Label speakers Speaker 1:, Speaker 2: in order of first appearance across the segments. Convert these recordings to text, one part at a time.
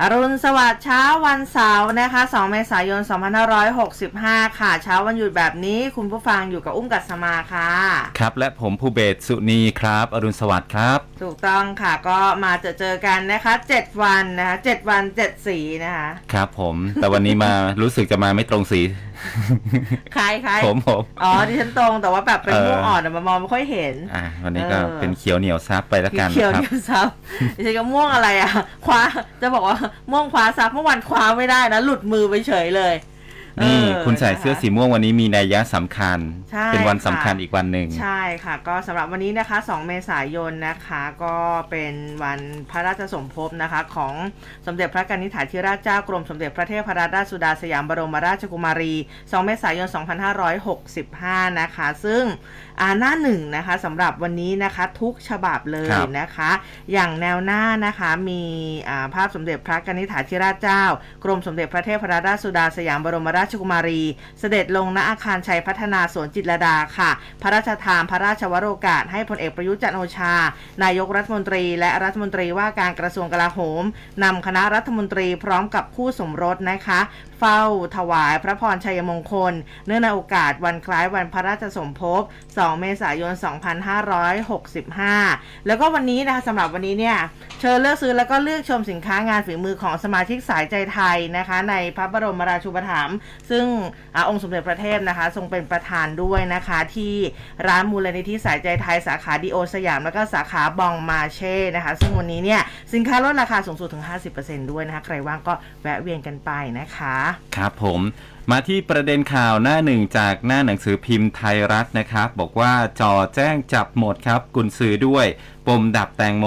Speaker 1: อรุณสวัสดิ์เช้าวันเสาร์นะคะ 2 เมษายน 2565 ค่ะ เช้าวันหยุดแบบนี้คุณผู้ฟังอยู่กับอุ้มกัสมาค่ะ
Speaker 2: ครับ และผมภูเบศสุนีครับ อรุณสวัสดิ์ครับ
Speaker 1: ถูกต้องค่ะก็มาเจอเจอกันนะคะ 7 วันนะคะ 7 วัน 7 สีนะคะ
Speaker 2: ครับผม แต่วันนี้มา รู้สึกจะมาไม่ตรงสี
Speaker 1: คล้ายคล้าย
Speaker 2: ผมผม
Speaker 1: อ๋อดิฉันตรงแต่ว่าแบบเป็น
Speaker 2: เออ
Speaker 1: ม่วงอ่อนอะมามองไม่ค่อยเห็น
Speaker 2: อ่าวันนี้ก็
Speaker 1: เออ
Speaker 2: เป็นเขียวเหนียวซับไปแล้วกัน
Speaker 1: เขียว
Speaker 2: ครับ
Speaker 1: เดียวซับดิฉันก็ม่วงอะไรอะคว้าจะบอกว่าม่วงคว้าซับเมื่อวันคว้าไม่ได้นะ หลุดมือไปเฉยเลย
Speaker 2: นี่
Speaker 1: เออ
Speaker 2: คุณใส่เสื้อสีม่วงวันนี้มีนัยยะสำคัญ
Speaker 1: ใช่
Speaker 2: เป็นวันสำ
Speaker 1: ค่ะ
Speaker 2: คัญอีกวันหนึ่ง
Speaker 1: ใช่ค่ะ ก็สำหรับวันนี้นะคะ 2 เมษายนนะคะ ก็เป็นวันพระราชสมภพนะคะ ของสมเด็จพระกนิษฐาธิราชเจ้ากรมสมเด็จพระเทพรัตนราชสุดาสยามบรมราชกุมารี 2 เมษายน 2565 นะคะ ซึ่งอ่าหน้าหนึ่งนะคะสำหรับวันนี้นะคะทุกฉบับเลย
Speaker 2: ครับ
Speaker 1: นะคะ อย่างแนวหน้านะคะมีอ่าภาพสมเด็จพระกนิษฐาธิราชเจ้า กรมสมเด็จพระเทพรัตนราชสุดาสยามบรมราชกุมารี เสด็จลงณอาคารชัยพัฒนาสวนจิตรลดาค่ะ พระราชทานพระราชวโรกาส ให้พลเอกประยุทธ์จันทร์โอชา นายกรัฐมนตรี และรัฐมนตรีว่าการกระทรวงกลาโหมนำคณะรัฐมนตรีพร้อมกับคู่สมรสนะคะ เฝ้าถวายพระพรชัยมงคล เนื่องในโอกาสวันคล้ายวันพระราชสมภพ2 เมษายน 2565 แล้วก็วันนี้นะคะสำหรับวันนี้เนี่ยเชิญเลือกซื้อแล้วก็เลือกชมสินค้างานฝีมือของสมาชิกสายใจไทยนะคะ ในพระบรมราชูปถัมภ์ซึ่งอองค์สมเด็จพระเทพนะคะ ทรงเป็นประธานด้วยนะคะที่ร้านมูลนิธิสายใจไทย สาขาดีโอสยาม แล้วก็สาขาบองมาเช่นะคะ ซึ่งวันนี้เนี่ยสินค้าลดราคาสูงสุดถึง 50%ด้วยนะคะใครว่างก็แวะเวียนกันไปนะคะ
Speaker 2: ครับผม มาที่ประเด็นข่าวหน้าหนึ่งจากหน้าหนังสือพิมพ์ไทยรัฐนะครับ บอกว่าจอแจ้งจับหมดครับ กุนซือด้วย ปมดับแตงโม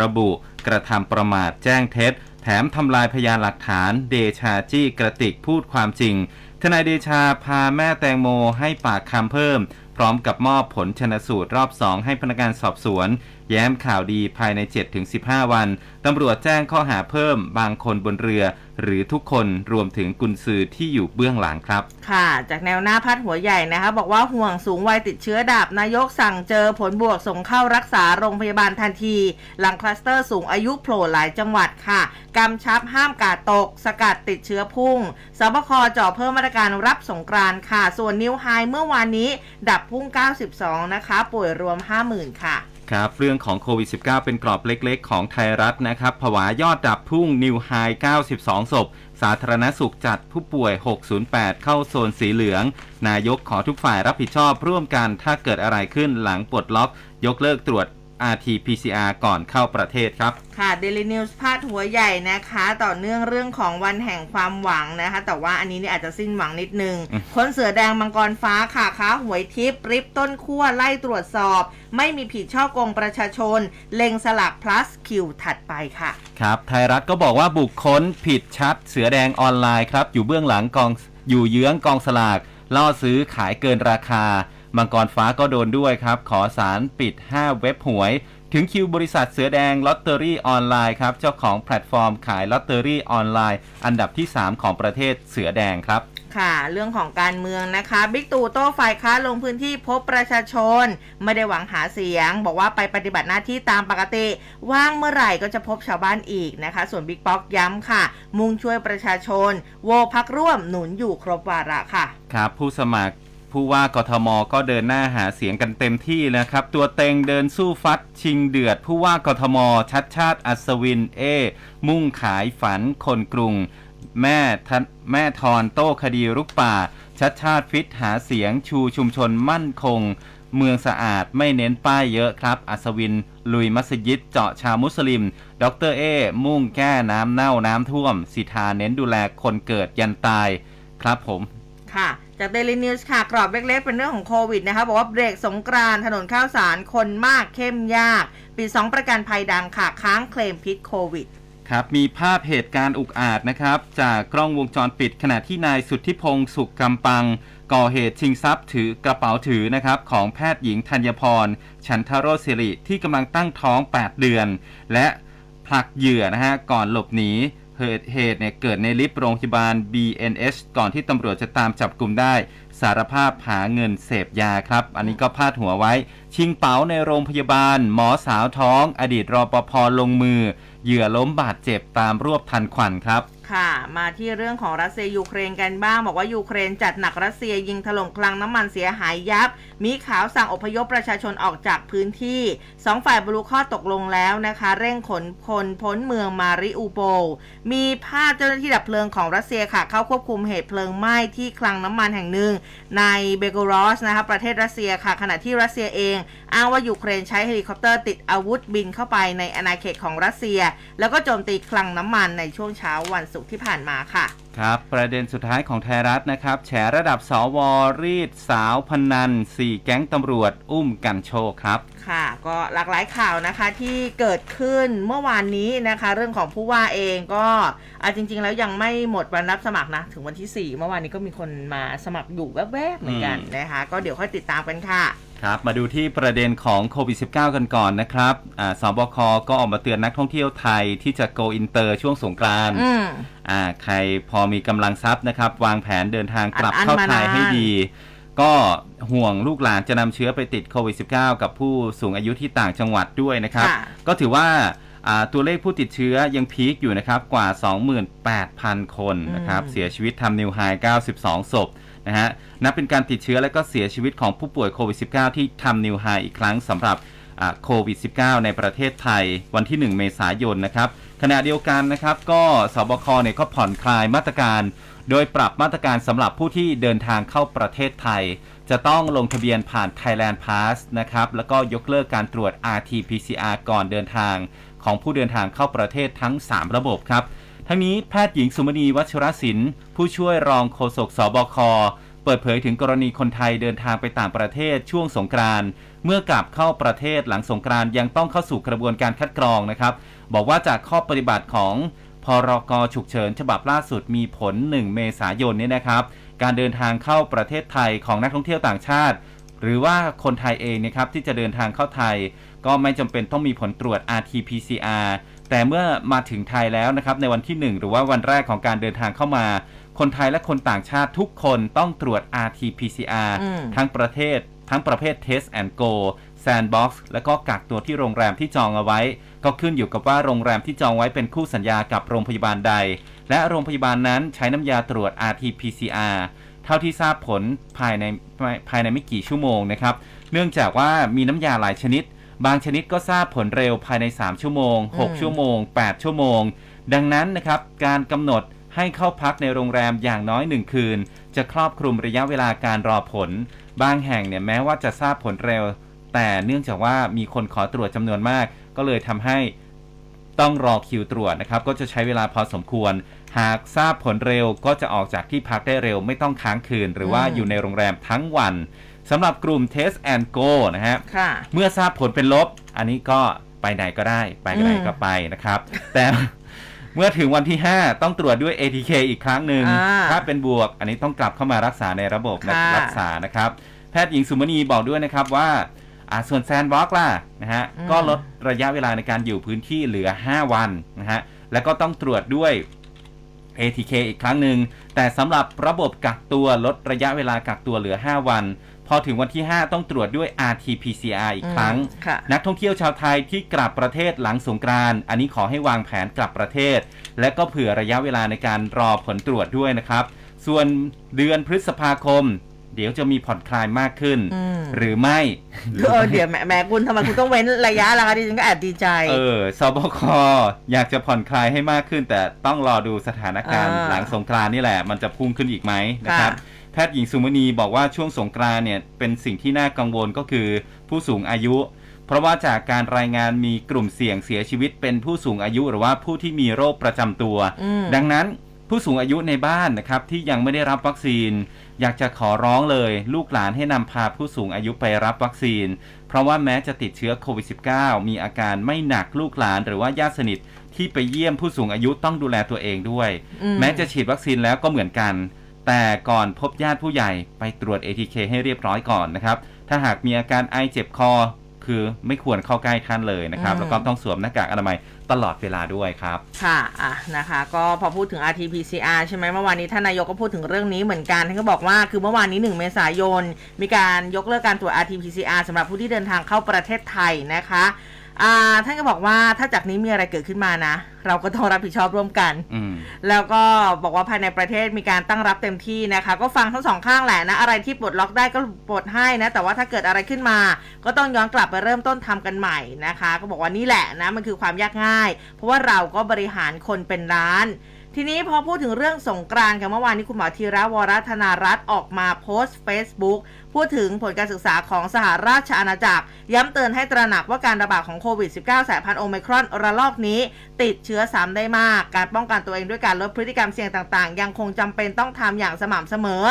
Speaker 2: ระบุ กระทำประมาทแจ้งเท็จ แถมทำลายพยานหลักฐาน เดชาจี้กระติกพูดความจริง ทนายเดชาพาแม่แตงโมให้ปากคำเพิ่ม พร้อมกับมอบผลชนสูตรรอบ2ให้พนักงานสอบสวน แย้มข่าวดีภายใน 7-15 วัน ตำรวจแจ้งข้อหาเพิ่มบางคนบนเรือ หรือทุกคนรวมถึงกุญซือที่อยู่เบื้องหลังครับ
Speaker 1: ค่ะ จากแนวหน้าพาดหัวใหญ่นะคะ บอกว่าห่วงสูงวัยติดเชื้อดับนายกสั่งเจอผลบวกส่งเข้ารักษาโรงพยาบาลทันที หลังคลัสเตอร์สูงอายุโผล่หลายจังหวัดค่ะกำชับห้ามการ์ดตก สกัดติดเชื้อพุ่งศบคจ่อเพิ่มมาตรการรับสงกรานต์ค่ะ ส่วน new high เมื่อวานนี้ ดับพุ่ง 92 นะคะ ป่วยรวม 50,000 ค่ะ
Speaker 2: ครับเรื่องของโควิด -19 เป็นกรอบเล็กๆ ของไทยรัฐนะครับผวายอดดับพุ่ง new high 92 ศพ สาธารณสุขจัดผู้ป่วย 608 เข้าโซนสีเหลือง นายกขอทุกฝ่ายรับผิดชอบร่วมกันถ้าเกิดอะไรขึ้นหลังปลดล็อก ยกเลิกตรวจ RT-PCR ก่อนเข้าประเทศครับ
Speaker 1: ค่ะ Daily News พาดหัวใหญ่นะคะ ต่อเนื่องเรื่องของวันแห่งความหวังนะคะ แต่ว่าอันนี้เนี่ยอาจจะสิ้นหวังนิดนึง
Speaker 2: อืม
Speaker 1: คนเสือแดงมังกรฟ้าค่ะค้าหวยทิพย์ริบต้นขั้วไล่ตรวจสอบ ไม่มีผิดช่อกงประชาชน เล็งสลัก plus คิวถัดไปค่ะ
Speaker 2: ครับ ไทยรัฐก็บอกว่าบุคคลผิดชัดเสือแดงออนไลน์ครับ อยู่เบื้องหลังกองอยู่เยื้องกองสลากล่อซื้อขายเกินราคา มังกรฟ้าก็โดนด้วยครับ ขอศาลปิด 5 เว็บหวย ถึงคิวบริษัทเสือแดงลอตเตอรี่ออนไลน์ครับ เจ้าของแพลตฟอร์มขายลอตเตอรี่ออนไลน์ อันดับที่ 3 ของประเทศเสือแดงครับ
Speaker 1: ค่ะเรื่องของการเมืองนะคะบิ๊กตู่โต้ฝ่ายค้านลงพื้นที่พบประชาชน ไม่ได้หวังหาเสียง บอกว่าไปปฏิบัติหน้าที่ตามปกติ ว่างเมื่อไหร่ก็จะพบชาวบ้านอีกนะคะ ส่วนบิ๊กป๊อกย้ำค่ะ มุ่งช่วยประชาชน โวพักร่วมหนุนอยู่ครบวาระค่ะ
Speaker 2: ครับผู้สมัคร ผู้ว่ากทมก็เดินหน้าหาเสียงกันเต็มที่นะครับ ตัวเต็งเดินสู้ฟัดชิงเดือด ผู้ว่ากทม ชัดชาติอัศวินเอ มุ่งขายฝันคนกรุง แม่ทันแม่ทอนโต้คดีรุกป่า ชัดชาติฟิตหาเสียงชูชุมชนมั่นคง เมืองสะอาดไม่เน้นป้ายเยอะครับ อัศวิน ลุยมัสยิดเจาะชาวมุสลิมดรเอ มุ่งแก้น้ำเน่าน้ำท่วม สิทาเน้นดูแลคนเกิดยันตายครับผม
Speaker 1: ค่ะ จาก Daily News ค่ะกรอบเล็กๆ เป็นเรื่องของโควิดนะคะบอกว่าเบรกสงกรานถนนข้าวสารคนมากเข้มยาก ปีสองประกันภัยดังค่ะ ค้างเคลมพิษโควิด
Speaker 2: ครับมีภาพเหตุการณ์อุกอาจนะครับ จากกล้องวงจรปิดขณะที่นายสุทธิพงศ์สุขกำปัง ก่อเหตุชิงทรัพย์ถือกระเป๋าถือนะครับของแพทย์หญิงธัญพรฉันทโรศิริที่กำลังตั้งท้อง 8 เดือน และผลักเหยื่อนะฮะก่อนหลบหนี เหตุเหตุเนี่ยเกิดในลิฟต์โรงพยาบาล BNH ก่อนที่ตำรวจจะตามจับกลุ่มได้ สารภาพหาเงินเสพยาครับ อันนี้ก็พาดหัวไว้ ชิงกระเป๋าในโรงพยาบาล หมอสาวท้อง อดีตรอปภลงมือ เหยื่อล้มบาดเจ็บตามรวบทันควันครับ
Speaker 1: ค่ะมาที่เรื่องของรัสเซียยูเครนกันบ้างบอกว่ายูเครนจัดหนักรัสเซียยิงถล่มคลังน้ำมันเสียหายยับ มีข่าวสั่งอพยพประชาชนออกจากพื้นที่สองฝ่ายบรรลุข้อตกลงแล้วนะคะ เร่งขนคนพ้นเมืองมาริอูโปล มีภาพเจ้าหน้าที่ดับเพลิงของรัสเซียค่ะ เข้าควบคุมเหตุเพลิงไหม้ที่คลังน้ำมันแห่งหนึ่ง ในเบลโกรอดนะคะประเทศรัสเซียค่ะ ขณะที่รัสเซียเอง อ้างว่ายูเครนใช้เฮลิคอปเตอร์ติดอาวุธบินเข้าไปในอาณาเขตของรัสเซีย แล้วก็โจมตีคลังน้ำมันในช่วงเช้าวันศุกร์ที่ผ่านมาค่ะ
Speaker 2: ครับ ประเด็นสุดท้ายของไทยรัฐนะครับ แฉระดับสวรีดสาวพนัน 4 แก๊งตำรวจ อุ้มกันโชคครับ
Speaker 1: ค่ะ ก็หลากหลายข่าวนะคะที่เกิดขึ้นเมื่อวานนี้นะคะ เรื่องของผู้ว่าเองก็อะจริง ๆ แล้วยังไม่หมดวันรับสมัครนะ ถึงวันที่ 4 เมื่อวานนี้ก็มีคนมาสมัครอยู่แวบๆเหมือนกันนะคะ ก็เดี๋ยวค่อยติดตามกันค่ะ
Speaker 2: ครับมาดูที่ประเด็นของโควิด -19 กันก่อนนะครับอ่าสบคก็ออกมาเตือนนักท่องเที่ยวไทยที่จะ go inter ช่วงสงกรานต์
Speaker 1: อืม
Speaker 2: อ่าใครพอมีกำลังทรัพย์นะครับ วางแผนเดินทางกลับ
Speaker 1: อันๆ
Speaker 2: เข้าไทย
Speaker 1: มานาน
Speaker 2: ให้ดี ก็ห่วงลูกหลานจะนำเชื้อไปติดโควิด -19 กับผู้สูงอายุที่ต่างจังหวัดด้วยนะครับ
Speaker 1: ค่ะ
Speaker 2: ก็ถือว่าอ่าตัวเลขผู้ติดเชื้อยังพีคอยู่นะครับกว่า 28,000 คนนะครับ
Speaker 1: อืม
Speaker 2: เสียชีวิตทำนิวไฮ92 ศพ นะฮะนับเป็นการติดเชื้อและก็เสียชีวิตของผู้ป่วยโควิด -19 ที่ทำนิวไฮอีกครั้งสำหรับโควิด -19 ในประเทศไทยวันที่ 1 เมษายนนะครับขณะเดียวกันนะครับก็สบคเนี่ยก็ผ่อนคลายมาตรการ โดยปรับมาตรการสำหรับผู้ที่เดินทางเข้าประเทศไทย จะต้องลงทะเบียนผ่าน Thailand Pass นะครับแล้วก็ยกเลิกการตรวจ RT-PCR ก่อนเดินทาง ของผู้เดินทางเข้าประเทศทั้ง 3 ระบบครับ ทั้งนี้แพทย์หญิงสุมณีวัชรศิลป์ผู้ช่วยรองโฆษกสบคเปิดเผยถึงกรณีคนไทยเดินทางไปต่างประเทศช่วงสงกรานต์เมื่อกลับเข้าประเทศหลังสงกรานต์ยังต้องเข้าสู่กระบวนการคัดกรองนะครับ บอกว่าจากข้อปฏิบัติของพรกฉุกเฉินฉบับล่าสุดมีผล 1 เมษายนนี้นะครับ การเดินทางเข้าประเทศไทยของนักท่องเที่ยวต่างชาติ หรือว่าคนไทยเองนะครับที่จะเดินทางเข้าไทย ก็ไม่จำเป็นต้องมีผลตรวจ RT-PCR แต่เมื่อมาถึงไทยแล้วนะครับในวันที่ 1 หรือว่าวันแรกของการเดินทางเข้ามา คนไทยและคนต่างชาติทุกคนต้องตรวจ RT-PCR
Speaker 1: อืม
Speaker 2: ทั้งประเทศทั้งประเภท Test and Go Sandbox แล้วก็กักตัวที่โรงแรมที่จองเอาไว้ ก็ขึ้นอยู่กับว่าโรงแรมที่จองไว้เป็นคู่สัญญากับโรงพยาบาลใด และโรงพยาบาลนั้นใช้น้ำยาตรวจ RT-PCR เท่าที่ทราบผลภายในภายในไม่กี่ชั่วโมงนะครับ เนื่องจากว่ามีน้ำยาหลายชนิด บางชนิดก็ทราบผลเร็วภายใน 3 ชั่วโมง
Speaker 1: อืม
Speaker 2: 6ชั่วโมง 8 ชั่วโมง ดังนั้นนะครับ การกำหนดให้เข้าพักในโรงแรมอย่างน้อย 1 คืน จะครอบคลุมระยะเวลาการรอผล บางแห่งเนี่ยแม้ว่าจะทราบผลเร็ว แต่เนื่องจากว่ามีคนขอตรวจจำนวนมาก ก็เลยทำให้ต้องรอคิวตรวจนะครับ ก็จะใช้เวลาพอสมควร หากทราบผลเร็วก็จะออกจากที่พักได้เร็ว ไม่ต้องค้างคืน หรือว่า
Speaker 1: อืม
Speaker 2: อยู่ในโรงแรมทั้งวัน สำหรับกลุ่ม Test and Go นะฮะ
Speaker 1: ค่ะ
Speaker 2: เมื่อทราบผลเป็นลบ อันนี้ก็ไปไหนก็ได้ไปไหน
Speaker 1: อืม
Speaker 2: ก็ไปนะครับ แต่เมื่อถึงวันที่ 5 ต้องตรวจด้วย ATK อีกครั้งหนึ่ง
Speaker 1: อ่า
Speaker 2: ถ้าเป็นบวก อันนี้ต้องกลับเข้ามารักษาในระบบนะ
Speaker 1: ค่ะ
Speaker 2: รักษานะครับ แพทย์หญิงสุมณีบอกด้วยนะครับว่าอ่าส่วนแซนบ็อกล่ะนะฮะ
Speaker 1: อืม
Speaker 2: ก็ลดระยะเวลาในการอยู่พื้นที่เหลือ 5 วันนะฮะแล้วก็ต้องตรวจด้วย ATK อีกครั้งหนึ่งแต่สำหรับระบบกักตัวลดระยะเวลากักตัวเหลือ 5 วัน พอถึงวันที่ 5 ต้องตรวจด้วย RT-PCR อีกครั้ง
Speaker 1: ค่ะ
Speaker 2: นักท่องเที่ยวชาวไทยที่กลับประเทศหลังสงกรานต์อันนี้ขอให้วางแผนกลับประเทศ และก็เผื่อระยะเวลาในการรอผลตรวจด้วยนะครับ ส่วนเดือนพฤษภาคมเดี๋ยวจะมีผ่อนคลายมากขึ้น
Speaker 1: อืม
Speaker 2: หรือไม่
Speaker 1: คือเออเดี๋ยวแหมแหมคุณทำไมคุณต้องเว้นระยะล่ะคะดิฉันก็แอบดีใจ
Speaker 2: เออสบคอยากจะผ่อนคลายให้มากขึ้น แต่ต้องรอดูสถานการณ์
Speaker 1: อ่า
Speaker 2: หลังสงกรานต์นี่แหละ มันจะพุ่งขึ้นอีกไหมนะครับ
Speaker 1: ค่ะ
Speaker 2: แพทย์หญิงสุมณีบอกว่าช่วงสงกรานต์เนี่ยเป็นสิ่งที่น่ากังวลก็คือผู้สูงอายุ เพราะว่าจากการรายงานมีกลุ่มเสี่ยงเสียชีวิตเป็นผู้สูงอายุหรือว่าผู้ที่มีโรคประจำตัว
Speaker 1: อืม
Speaker 2: ดังนั้นผู้สูงอายุในบ้านนะครับที่ยังไม่ได้รับวัคซีน อยากจะขอร้องเลย ลูกหลานให้นำพาผู้สูงอายุไปรับวัคซีน เพราะว่าแม้จะติดเชื้อโควิด -19 มีอาการไม่หนักลูกหลานหรือว่าญาติสนิทที่ไปเยี่ยมผู้สูงอายุต้องดูแลตัวเองด้วย
Speaker 1: อืม
Speaker 2: แม้จะฉีดวัคซีนแล้วก็เหมือนกัน แต่ก่อนพบญาติผู้ใหญ่ไปตรวจ ATK ให้เรียบร้อยก่อนนะครับ ถ้าหากมีอาการไอเจ็บคอ คือไม่ควรเข้าใกล้ท่านเลยนะครับ
Speaker 1: อืม
Speaker 2: แล้วก็ต้องสวมหน้ากากอนามัยตลอดเวลาด้วยครับ
Speaker 1: ค่ะอะนะคะ ก็พอพูดถึง RT-PCR ใช่ไหมเมื่อวานนี้ท่านนายกก็พูดถึงเรื่องนี้เหมือนกัน ท่านก็บอกว่าคือเมื่อวานนี้ 1 เมษายน มีการยกเลิกการตรวจ RT-PCR สำหรับผู้ที่เดินทางเข้าประเทศไทยนะคะอ่า ท่านก็บอกว่าถ้าจากนี้มีอะไรเกิดขึ้นมานะ เราก็ต้องรับผิดชอบร่วมกัน
Speaker 2: อืม
Speaker 1: แล้วก็บอกว่าภายในประเทศมีการตั้งรับเต็มที่นะคะ ก็ฟังทั้งสองข้างแหละนะ อะไรที่ปลดล็อกได้ก็ปลดให้นะ แต่ว่าถ้าเกิดอะไรขึ้นมา ก็ต้องย้อนกลับไปเริ่มต้นทำกันใหม่นะคะ ก็บอกว่านี่แหละนะมันคือความยากง่าย เพราะว่าเราก็บริหารคนเป็นล้านทีนี้พอพูดถึงเรื่องสงกรานต์ค่ะเมื่อวานนี้คุณหมอธีระวรธนารัตน์ออกมาโพสต์ Facebook พูดถึงผลการศึกษาของสหราชอาณาจักร ย้ำเตือนให้ตระหนักว่าการระบาดของโควิด -19 สายพันธุ์โอมิครอนระลอกนี้ ติดเชื้อซ้ำได้มาก การป้องกันตัวเองด้วยการลดพฤติกรรมเสี่ยงต่างๆ ยังคงจำเป็นต้องทำอย่างสม่ำเสมอ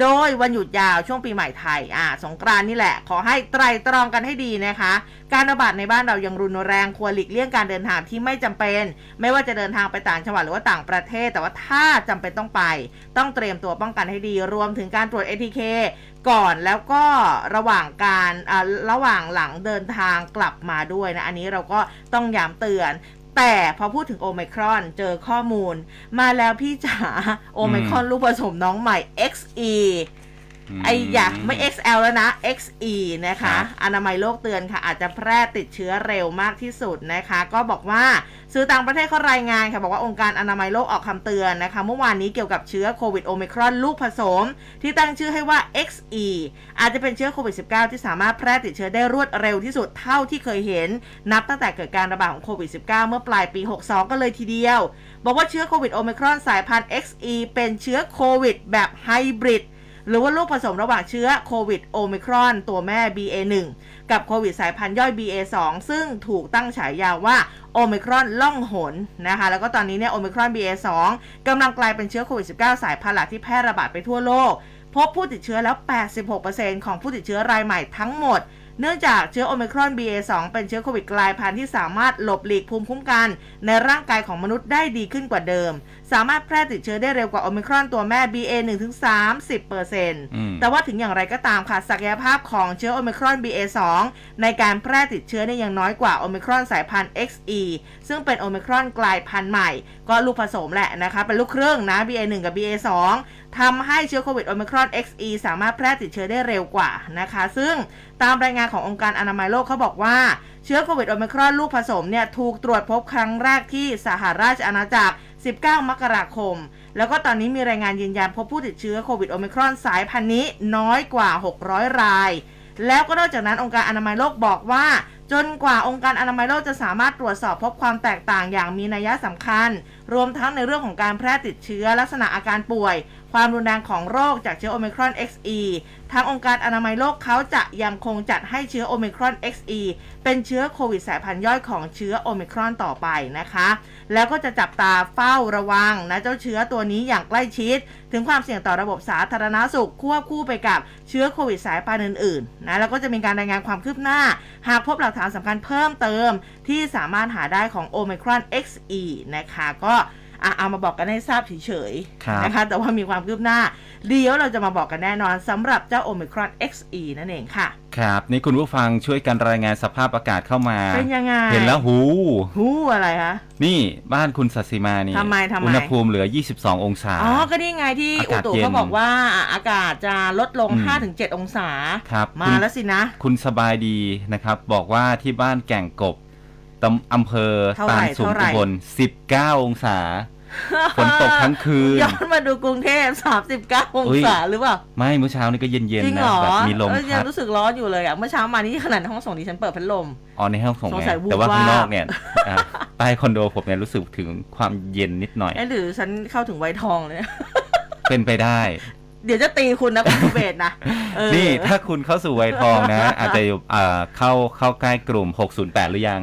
Speaker 1: โดยวันหยุดยาวช่วงปีใหม่ไทยอ่าสงกรานนี่แหละ ขอให้ไตรตรองกันให้ดีนะคะ การระบาดในบ้านเรายังรุนแรงควรหลีกเลี่ยงการเดินทางที่ไม่จำเป็น ไม่ว่าจะเดินทางไปต่างจังหวัดหรือว่าต่างประเทศ แต่ว่าถ้าจำเป็นต้องไป ต้องเตรียมตัวป้องกันให้ดี รวมถึงการตรวจ ATK ก่อนแล้วก็ระหว่างการอ่าระหว่างหลังเดินทางกลับมาด้วยนะ อันนี้เราก็ต้องย้ำเตือน แต่พอพูดถึงโอ i ครอนเจอข้อมูล มาแล้วพี่จ๋าโอ i ครอนลูกผสมน้องใหม่ XE ไอ้อยากไม่ XL แล้วนะ XE นะคะ
Speaker 2: ครับ
Speaker 1: อนามัยโลกเตือนค่ะ อาจจะแพร่ติดเชื้อเร็วมากที่สุดนะคะ ก็บอกว่าสื่อต่างประเทศเขารายงานค่ะ บอกว่าองค์การอนามัยโลกออกคำเตือนนะคะ เมื่อวานนี้เกี่ยวกับเชื้อโควิดโอมิครอนลูกผสม ที่ตั้งชื่อให้ว่า XE อาจจะเป็นเชื้อโควิด -19 ที่สามารถแพร่ติดเชื้อได้รวดเร็วที่สุดเท่าที่เคยเห็น นับตั้งแต่เกิดการระบาดของโควิด -19 เมื่อปลายปี 62 ก็เลยทีเดียว บอกว่าเชื้อโควิดโอมิครอนสายพันธุ์ XE เป็นเชื้อโควิดแบบไฮบริด หรือว่าลูกผสมระหว่างเชื้อโควิดโอมิครอนตัวแม่ BA1 กับโควิดสายพันธุ์ย่อย BA2 ซึ่งถูกตั้งฉายาว่าโอมิครอนล่องหนนะคะ แล้วก็ตอนนี้เนี่ยโอมิครอน BA2 กำลังกลายเป็นเชื้อโควิด 19 สายพันธุ์หลักที่แพร่ระบาดไปทั่วโลก พบผู้ติดเชื้อแล้ว 86%ของผู้ติดเชื้อรายใหม่ทั้งหมดเนื่องจากเชื้อโอมิครอน BA2 เป็นเชื้อโควิดกลายพันธุ์ที่สามารถหลบหลีกภูมิคุ้มกัน ในร่างกายของมนุษย์ได้ดีขึ้นกว่าเดิม สามารถแพร่ติดเชื้อได้เร็วกว่าโอมิครอนตัวแม่ BA1 ถึง30%
Speaker 2: อืม
Speaker 1: แต่ว่าถึงอย่างไรก็ตามค่ะ ศักยภาพของเชื้อโอมิครอน BA2 ในการแพร่ติดเชื้อเนี่ยยังน้อยกว่าโอมิครอนสายพันธุ์ XE ซึ่งเป็นโอมิครอนกลายพันธุ์ใหม่ ก็ลูกผสมแหละนะคะ เป็นลูกครึ่งนะ BA1 กับ BA2 ทำให้เชื้อโควิดโอมิครอน XE สามารถแพร่ติดเชื้อได้เร็วกว่านะคะ ซึ่งตามรายงานขององค์การอนามัยโลกเขาบอกว่าเชื้อโควิดโอมิครอนลูกผสมเนี่ยถูกตรวจพบครั้งแรกที่สหราชอาณาจักร 19 มกราคม แล้วก็ตอนนี้มีรายงานยืนยันพบผู้ติดเชื้อโควิดโอมิครอนสายพันธุ์นี้น้อยกว่า 600 ราย แล้วก็นอกจากนั้นองค์การอนามัยโลกบอกว่า จนกว่าองค์การอนามัยโลกจะสามารถตรวจสอบพบความแตกต่างอย่างมีนัยสำคัญ รวมทั้งในเรื่องของการแพร่ติดเชื้อลักษณะอาการป่วย ความรุนแรงของโรคจากเชื้อโอมิครอน XE ทางองค์การอนามัยโลกเขาจะยังคงจัดให้เชื้อโอมิครอน XE เป็นเชื้อโควิดสายพันธุ์ย่อยของเชื้อโอมิครอนต่อไปนะคะ แล้วก็จะจับตาเฝ้าระวังนะเจ้าเชื้อตัวนี้อย่างใกล้ชิด ถึงความเสี่ยงต่อระบบสาธารณาสุขควบคู่ไปกับเชื้อโควิดสายพันธุ์อื่นๆนะแล้วก็จะมีการรายงานความคืบหน้า หากพบหลักฐานสำคัญเพิ่มเติม ที่สามารถหาได้ของโอมิครอน XE นะคะก็ อะเอามาบอกกันให้ทราบเฉย
Speaker 2: ครับ
Speaker 1: ๆนะคะ แต่ว่ามีความคืบหน้า เดี๋ยวเราจะมาบอกกันแน่นอนสำหรับเจ้าโอมิครอน XE นั่นเองค่ะ
Speaker 2: ครับ นี่คุณผู้ฟังช่วยกันรายงานสภาพอากาศเข้ามา
Speaker 1: เป็นยังไง
Speaker 2: เห็นแล้วหู
Speaker 1: หูอะไรคะ
Speaker 2: นี่บ้านคุณสัสิมานี่
Speaker 1: ทำไมทำไม
Speaker 2: อุณหภูมิเหลือ 22 องศา
Speaker 1: อ๋อ ก็นี่ไงที่
Speaker 2: อา
Speaker 1: อุ
Speaker 2: กาศ
Speaker 1: ตุ
Speaker 2: เย็น
Speaker 1: เขาบอกว่าอากาศจะลดลง
Speaker 2: อืม
Speaker 1: 5-7 องศา
Speaker 2: ครับ
Speaker 1: มา
Speaker 2: คุณ
Speaker 1: แล้วสินะ
Speaker 2: คุณสบายดีนะครับ บอกว่าที่บ้านแก่งกบ ตำอำเภอ
Speaker 1: เท่าไหร่
Speaker 2: ตาลสูง
Speaker 1: เท่าไหร่
Speaker 2: อุบล19องศาฝนตกทั้งคืน
Speaker 1: ย้อนมาดูกรุงเทพ39อง
Speaker 2: อุ๊ย
Speaker 1: ศาหรือเปล่า
Speaker 2: ไม่เมื่อเช้านี่ก็เย็น
Speaker 1: จริง
Speaker 2: ๆ
Speaker 1: เห
Speaker 2: นะ
Speaker 1: รอ
Speaker 2: แบบมีลม
Speaker 1: เออยั
Speaker 2: พั
Speaker 1: ง
Speaker 2: ด
Speaker 1: รู้สึกร้อนอยู่เลยอะ เมื่อเช้ามานี่ขนาดห้องส่งดิฉันเปิดพัดลม
Speaker 2: อ๋อ ในห้องส่ง
Speaker 1: สง
Speaker 2: ไง
Speaker 1: สัยวูบ
Speaker 2: แต่ว่าข้างนอก
Speaker 1: วาบ
Speaker 2: เนี่ยอ่าใต้คอนโดผมเนี่ยรู้สึกถึงความเย็นนิดหน่อย
Speaker 1: เอ๊ะหรือฉันเข้าถึงไวทองเลย
Speaker 2: เป็นไปได้
Speaker 1: เดี๋ยวจะตีคุณนะคุณภูเบศนะเออ
Speaker 2: นี่ถ้าคุณเข้าสู่วัยทองนะ อาจจะอยู่อ่าเข้าเข้าใกล้กลุ่ม 608 หรือยัง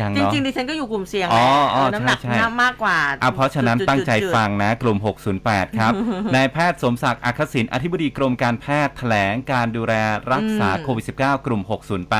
Speaker 2: ยัง
Speaker 1: จ
Speaker 2: เนาะ
Speaker 1: ริงๆดิฉันก็อยู่กลุ่มเสี่ยง
Speaker 2: อ๋อ
Speaker 1: แหละ
Speaker 2: อ๋อ
Speaker 1: เออน้ำหนัก
Speaker 2: ใช่ใช่
Speaker 1: น้ำมากกว่า
Speaker 2: อะเพราะฉะนั้น
Speaker 1: จุดๆ
Speaker 2: ตั้งใจ
Speaker 1: จุดๆ
Speaker 2: ฟังนะ กลุ่ม 608 ครับนายแพทย์สมศักดิ์อักษิณอธิบดีกรมการแพทย์แถลงการดูแลรักษา
Speaker 1: อืม
Speaker 2: โควิด -19 กลุ่ม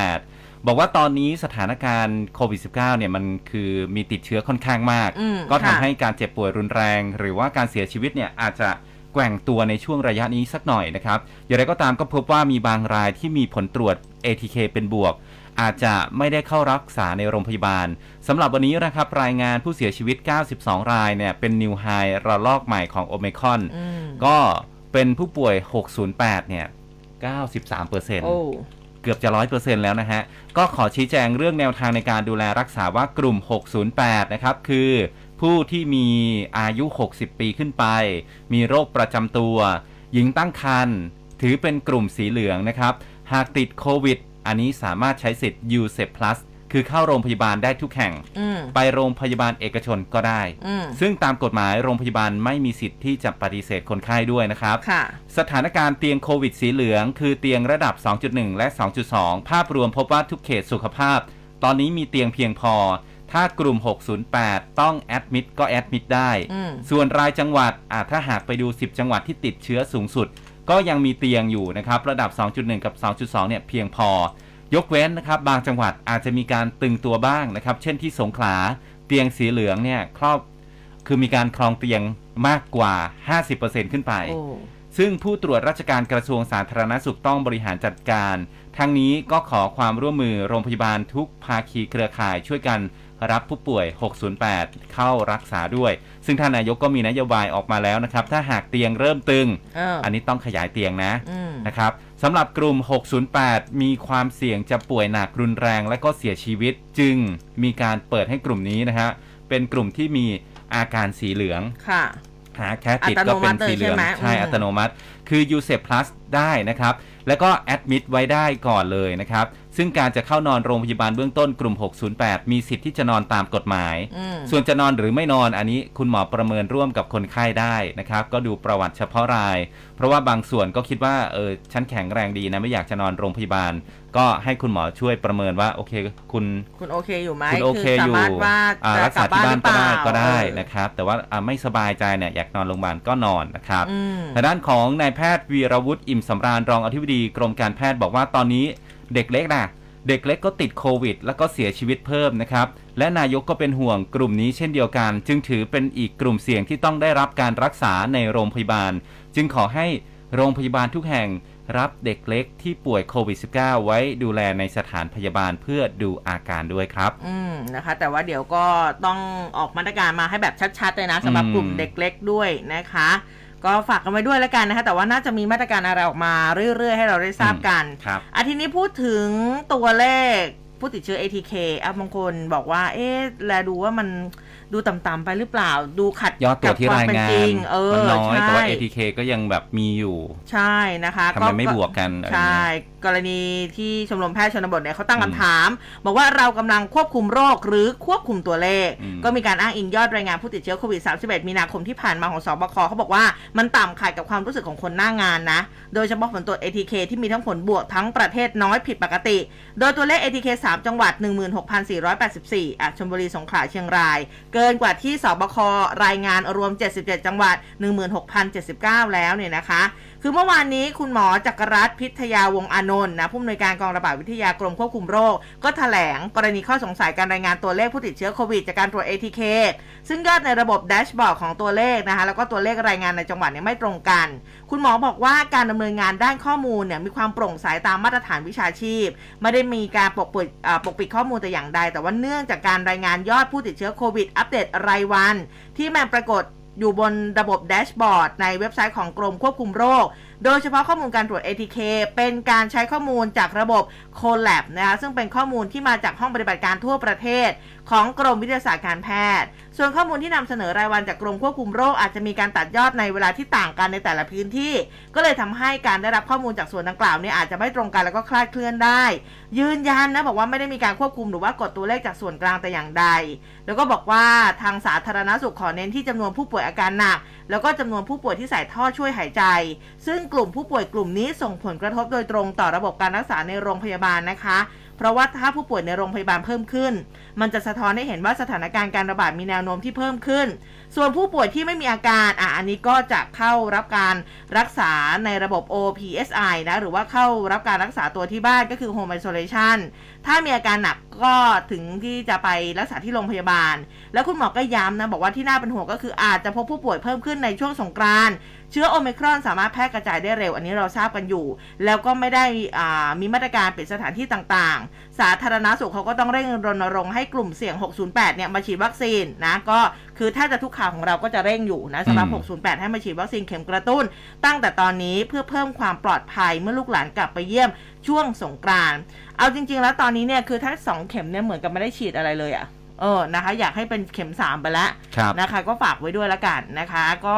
Speaker 2: 608บอกว่าตอนนี้สถานการณ์โควิด -19 เนี่ยมันคือมีติดเชื้อค่อนข้างมาก
Speaker 1: อืม
Speaker 2: ก็ทำ
Speaker 1: ค่ะ
Speaker 2: ให้การเจ็บป่วยรุนแรง หรือว่าการเสียชีวิตเนี่ยอาจจะ แกว่งตัวในช่วงระยะนี้สักหน่อยนะครับ อย่างไรก็ตามก็พบว่ามีบางรายที่มีผลตรวจ ATK เป็นบวก อาจจะไม่ได้เข้ารักษาในโรงพยาบาลสำหรับวันนี้นะครับรายงานผู้เสียชีวิต 92 รายเนี่ยเป็นนิวไฮระลอกใหม่ของโอเมคอน
Speaker 1: อืม
Speaker 2: ก็เป็นผู้ป่วย 608 เนี่ย 93เปอร์เซ็นต์
Speaker 1: โอ้
Speaker 2: เกือบจะ100%แล้วนะฮะ ก็ขอชี้แจงเรื่องแนวทางในการดูแลรักษาว่ากลุ่ม 608 นะครับ คือ ผู้ที่มีอายุ 60 ปีขึ้นไป มีโรคประจำตัว หญิงตั้งครรภ์ถือเป็นกลุ่มสีเหลืองนะครับ หากติดโควิด อันนี้สามารถใช้สิทธิ์ u s e p Plus คือเข้าโรงพยาบาลได้ทุกแห่ง
Speaker 1: อืม
Speaker 2: ไปโรงพยาบาลเอกชนก็ได้
Speaker 1: อืม
Speaker 2: ซึ่งตามกฎหมายโรงพยาบาลไม่มีสิทธิ์ที่จะปฏิเสธคนไข้ด้วยนะครับ
Speaker 1: ค่ะ
Speaker 2: สถานการณ์เตียงโควิดสีเหลือง คือเตียงระดับ 2.1 และ 2.2 ภาพรวมพบว่าทุกเขตสุขภาพ ตอนนี้มีเตียงเพียงพอ ถ้ากลุ่ม 608 ต้องแอดมิดก็แอดมิดได้
Speaker 1: อืม
Speaker 2: ส่วนรายจังหวัดอาถ้าหากไปดู 10 จังหวัดที่ติดเชื้อสูงสุด ก็ยังมีเตียงอยู่นะครับ ระดับ 2.1 กับ 2.2 เนี่ยเพียงพอ ยกเว้นนะครับ บางจังหวัดอาจจะมีการตึงตัวบ้างนะครับ เช่นที่สงขลา เตียงสีเหลืองเนี่ยครอบ คือมีการครองเตียงมากกว่า 50%ขึ้นไป
Speaker 1: โอ้
Speaker 2: ซึ่งผู้ตรวจราชการกระทรวงสาธารณสุขต้องบริหารจัดการ ทั้งนี้ก็ขอความร่วมมือโรงพยาบาลทุกภาคีเครือข่ายช่วยกัน รับผู้ป่วย 608 เข้ารักษาด้วย ซึ่งท่านนายกก็มีนโยบายออกมาแล้วนะครับ ถ้าหากเตียงเริ่มตึง
Speaker 1: เออ
Speaker 2: อันนี้ต้องขยายเตียงนะ
Speaker 1: อืม
Speaker 2: นะครับสำหรับกลุ่ม 608 มีความเสี่ยงจะป่วยหนักรุนแรงและก็เสียชีวิตจึงมีการเปิดให้กลุ่มนี้นะฮะเป็นกลุ่มที่มีอาการสีเหลือง
Speaker 1: ค่ะ
Speaker 2: หาแค่ติดก็เป็นสีเหลือง
Speaker 1: อัตโนมัติเลยใช่ไหม
Speaker 2: ใช่
Speaker 1: อืม
Speaker 2: อัตโนมัติ คือ u s e p Plus ได้นะครับ แล้วก็แอดมิดไว้ได้ก่อนเลยนะครับ ซึ่งการจะเข้านอนโรงพยาบาลเบื้องต้นกลุ่ม 608 มีสิทธิ์ที่จะนอนตามกฎหมาย
Speaker 1: อืม
Speaker 2: ส่วนจะนอนหรือไม่นอนอันนี้คุณหมอประเมินร่วมกับคนไข้ได้นะครับ ก็ดูประวัติเฉพาะราย เพราะว่าบางส่วนก็คิดว่าเออฉันแข็งแรงดีนะไม่อยากจะนอนโรงพยาบาล ก็ให้คุณหมอช่วยประเมินว่าโอเคคุณ
Speaker 1: คุณโอเคอยู่ไหม
Speaker 2: คุณโอเค
Speaker 1: สา
Speaker 2: อยู่
Speaker 1: มารถว่า
Speaker 2: อ่า
Speaker 1: จะ
Speaker 2: รักษาที่บ้านก็ได้
Speaker 1: หรือเปล่
Speaker 2: ก็ได้
Speaker 1: เออ
Speaker 2: นะครับ แต่ว่าอ่าไม่สบายใจเนี่ยอยากนอนโรงพยาบาลก็นอนนะครับ
Speaker 1: อืม
Speaker 2: ทางด้านของนายแพทย์วีรวุฒิอิ่มสำราญรองอธิบดีกรมการแพทย์บอกว่าตอนนี้เด็กเล็กนะเด็กเล็กก็ติดโควิด แล้วก็เสียชีวิตเพิ่มนะครับ และนายกก็เป็นห่วงกลุ่มนี้เช่นเดียวกัน จึงถือเป็นอีกกลุ่มเสี่ยงที่ต้องได้รับการรักษาในโรงพยาบาล จึงขอให้โรงพยาบาลทุกแห่ง รับเด็กเล็กที่ป่วยโควิด -19 ไว้ดูแลในสถานพยาบาลเพื่อดูอาการด้วยครับ
Speaker 1: อืมนะคะ แต่ว่าเดี๋ยวก็ต้องออกมาตรการมาให้แบบชัดๆเลยนะสำหรับ
Speaker 2: อืม
Speaker 1: กลุ่มเด็กเล็กด้วยนะคะ ก็ฝากกันไว้ด้วยแล้วกันนะคะ แต่ว่าน่าจะมีมาตรการอะไรออกมาเรื่อยๆ ให้เราได้ทราบกัน
Speaker 2: ครับ
Speaker 1: อาทีนี้พูดถึงตัวเลขผู้ติดเชื้อ ATK อะบางคนบอกว่า เอ๊ะแลดูว่ามัน ดูต่ำๆไปหรือเปล่า ดูขัด
Speaker 2: ยอดตรวจที่
Speaker 1: กับคว
Speaker 2: ราย
Speaker 1: เป็น
Speaker 2: งา
Speaker 1: จริ
Speaker 2: น
Speaker 1: งเออ
Speaker 2: มันน้อย
Speaker 1: ใช่
Speaker 2: แต่ว่า ATK ก็ยังแบบมีอยู่
Speaker 1: ใช่นะคะ
Speaker 2: ทำไมไม่บวกกันอะไร
Speaker 1: ใช่
Speaker 2: เงี้ย
Speaker 1: กรณีที่ชมรมแพทย์ชนบทเนี่ยเขาตั้ง
Speaker 2: อืม
Speaker 1: คำถาม บอกว่าเรากำลังควบคุมโรคหรือควบคุมตัวเลข
Speaker 2: อืม
Speaker 1: ก็มีการอ้างอิงยอดรายงานผู้ติดเชื้อโควิด 31 มีนาคมที่ผ่านมาของสบคเขาบอกว่ามันต่ำขัดกับความรู้สึกของคนหน้างานนะ โดยเฉพาะผลตรวจ ATK ที่มีทั้งผลบวกทั้งประเทศน้อยผิดปกติ โดยตัวเลข ATK 3 จังหวัด 16,484อะชลบุรีสงขลาเชียงรายเกิินกว่าที่สบครายงานรวม 77 จังหวัด 16,079 แล้วเนี่ยนะคะ คือเมื่อวานนี้คุณหมอจักรรัตน์พิทยาวงอานนท์นะผู้อำนวยการกองระบาดวิทยากรมควบคุมโรค ก็ถแถลงกรณีข้อสงสัยการรายงานตัวเลขผู้ติดเชื้อโควิดจากการตรวจ ATK ซึ่งยอดในระบบแดชบอร์ดของตัวเลขนะคะแล้วก็ตัวเลขรายงานในจังหวัดเนี่ยไม่ตรงกัน คุณหมอบอกว่าการดำเนินงานด้านข้อมูลเนี่ยมีความโปร่งใสตามมาตรฐานวิชาชีพ ไม่ได้มีการปกปิดปกปิดข้อมูลแต่อย่างใด แต่ว่าเนื่องจากการรายงานยอดผู้ติดเชื้อโควิดอัปเดตรายวัน ที่มันปรากฏอยู่บนระบบแดชบอร์ดในเว็บไซต์ของกรมควบคุมโรค โดยเฉพาะข้อมูลการตรวจ ATK เป็นการใช้ข้อมูลจากระบบ Colab นะคะซึ่งเป็นข้อมูลที่มาจากห้องปฏิบัติการทั่วประเทศ ของกรมวิทยาศาสตร์การแพทย์ ส่วนข้อมูลที่นำเสนอรายวันจากกรมควบคุมโรคอาจจะมีการตัดยอดในเวลาที่ต่างกันในแต่ละพื้นที่ ก็เลยทำให้การได้รับข้อมูลจากส่วนดังกล่าวเนี่ยอาจจะไม่ตรงกันแล้วก็คลาดเคลื่อนได้ ยืนยันนะบอกว่าไม่ได้มีการควบคุมหรือว่ากดตัวเลขจากส่วนกลางแต่อย่างใด แล้วก็บอกว่าทางสาธารณสุขขอเน้นที่จำนวนผู้ป่วยอาการหนัก แล้วก็จำนวนผู้ป่วยที่ใส่ท่อช่วยหายใจ ซึ่งกลุ่มผู้ป่วยกลุ่มนี้ส่งผลกระทบโดยตรงต่อระบบการรักษาในโรงพยาบาลนะคะ เพราะว่าถ้าผู้ป่วยในโรงพยาบาลเพิ่มขึ้น มันจะสะท้อนให้เห็นว่าสถานการณ์การระบาดมีแนวโน้มที่เพิ่มขึ้น ส่วนผู้ป่วยที่ไม่มีอาการอะอันนี้ก็จะเข้ารับการรักษาในระบบ OPSI นะหรือว่าเข้ารับการรักษาตัวที่บ้านก็คือ Home Isolation ถ้ามีอาการหนัก ก็ถึงที่จะไปรักษาที่โรงพยาบาล แล้วคุณหมอก็ย้ำนะ บอกว่าที่น่าเป็นห่วงก็คืออาจจะพบผู้ป่วยเพิ่มขึ้นในช่วงสงกรานต์เชื้อโอมิครอนสามารถแพร่กระจายได้เร็ว อันนี้เราทราบกันอยู่ แล้วก็ไม่ได้อ่ามีมาตรการปิดสถานที่ต่างๆ สาธารณสุขเขาก็ต้องเร่งรณรงค์ให้กลุ่มเสี่ยง 608 เนี่ยมาฉีดวัคซีนนะ ก็คือถ้าจะทุกข่าวของเราก็จะเร่งอยู่นะสำหรับ
Speaker 2: อืม
Speaker 1: 608 ให้มาฉีดวัคซีนเข็มกระตุ้น ตั้งแต่ตอนนี้เพื่อเพิ่มความปลอดภัยเมื่อลูกหลานกลับไปเยี่ยมช่วงสงกรานต์เอาจริง ๆ แล้วตอนนี้เนี่ยคือถ้าสองเข็มเนี่ยเหมือนกับไม่ได้ฉีดอะไรเลยอะ่ะเออนะคะ อยากให้เป็นเข็มสามไปแล้ว
Speaker 2: ครับ
Speaker 1: นะคะ ก็ฝากไว้ด้วยละกันนะคะ ก็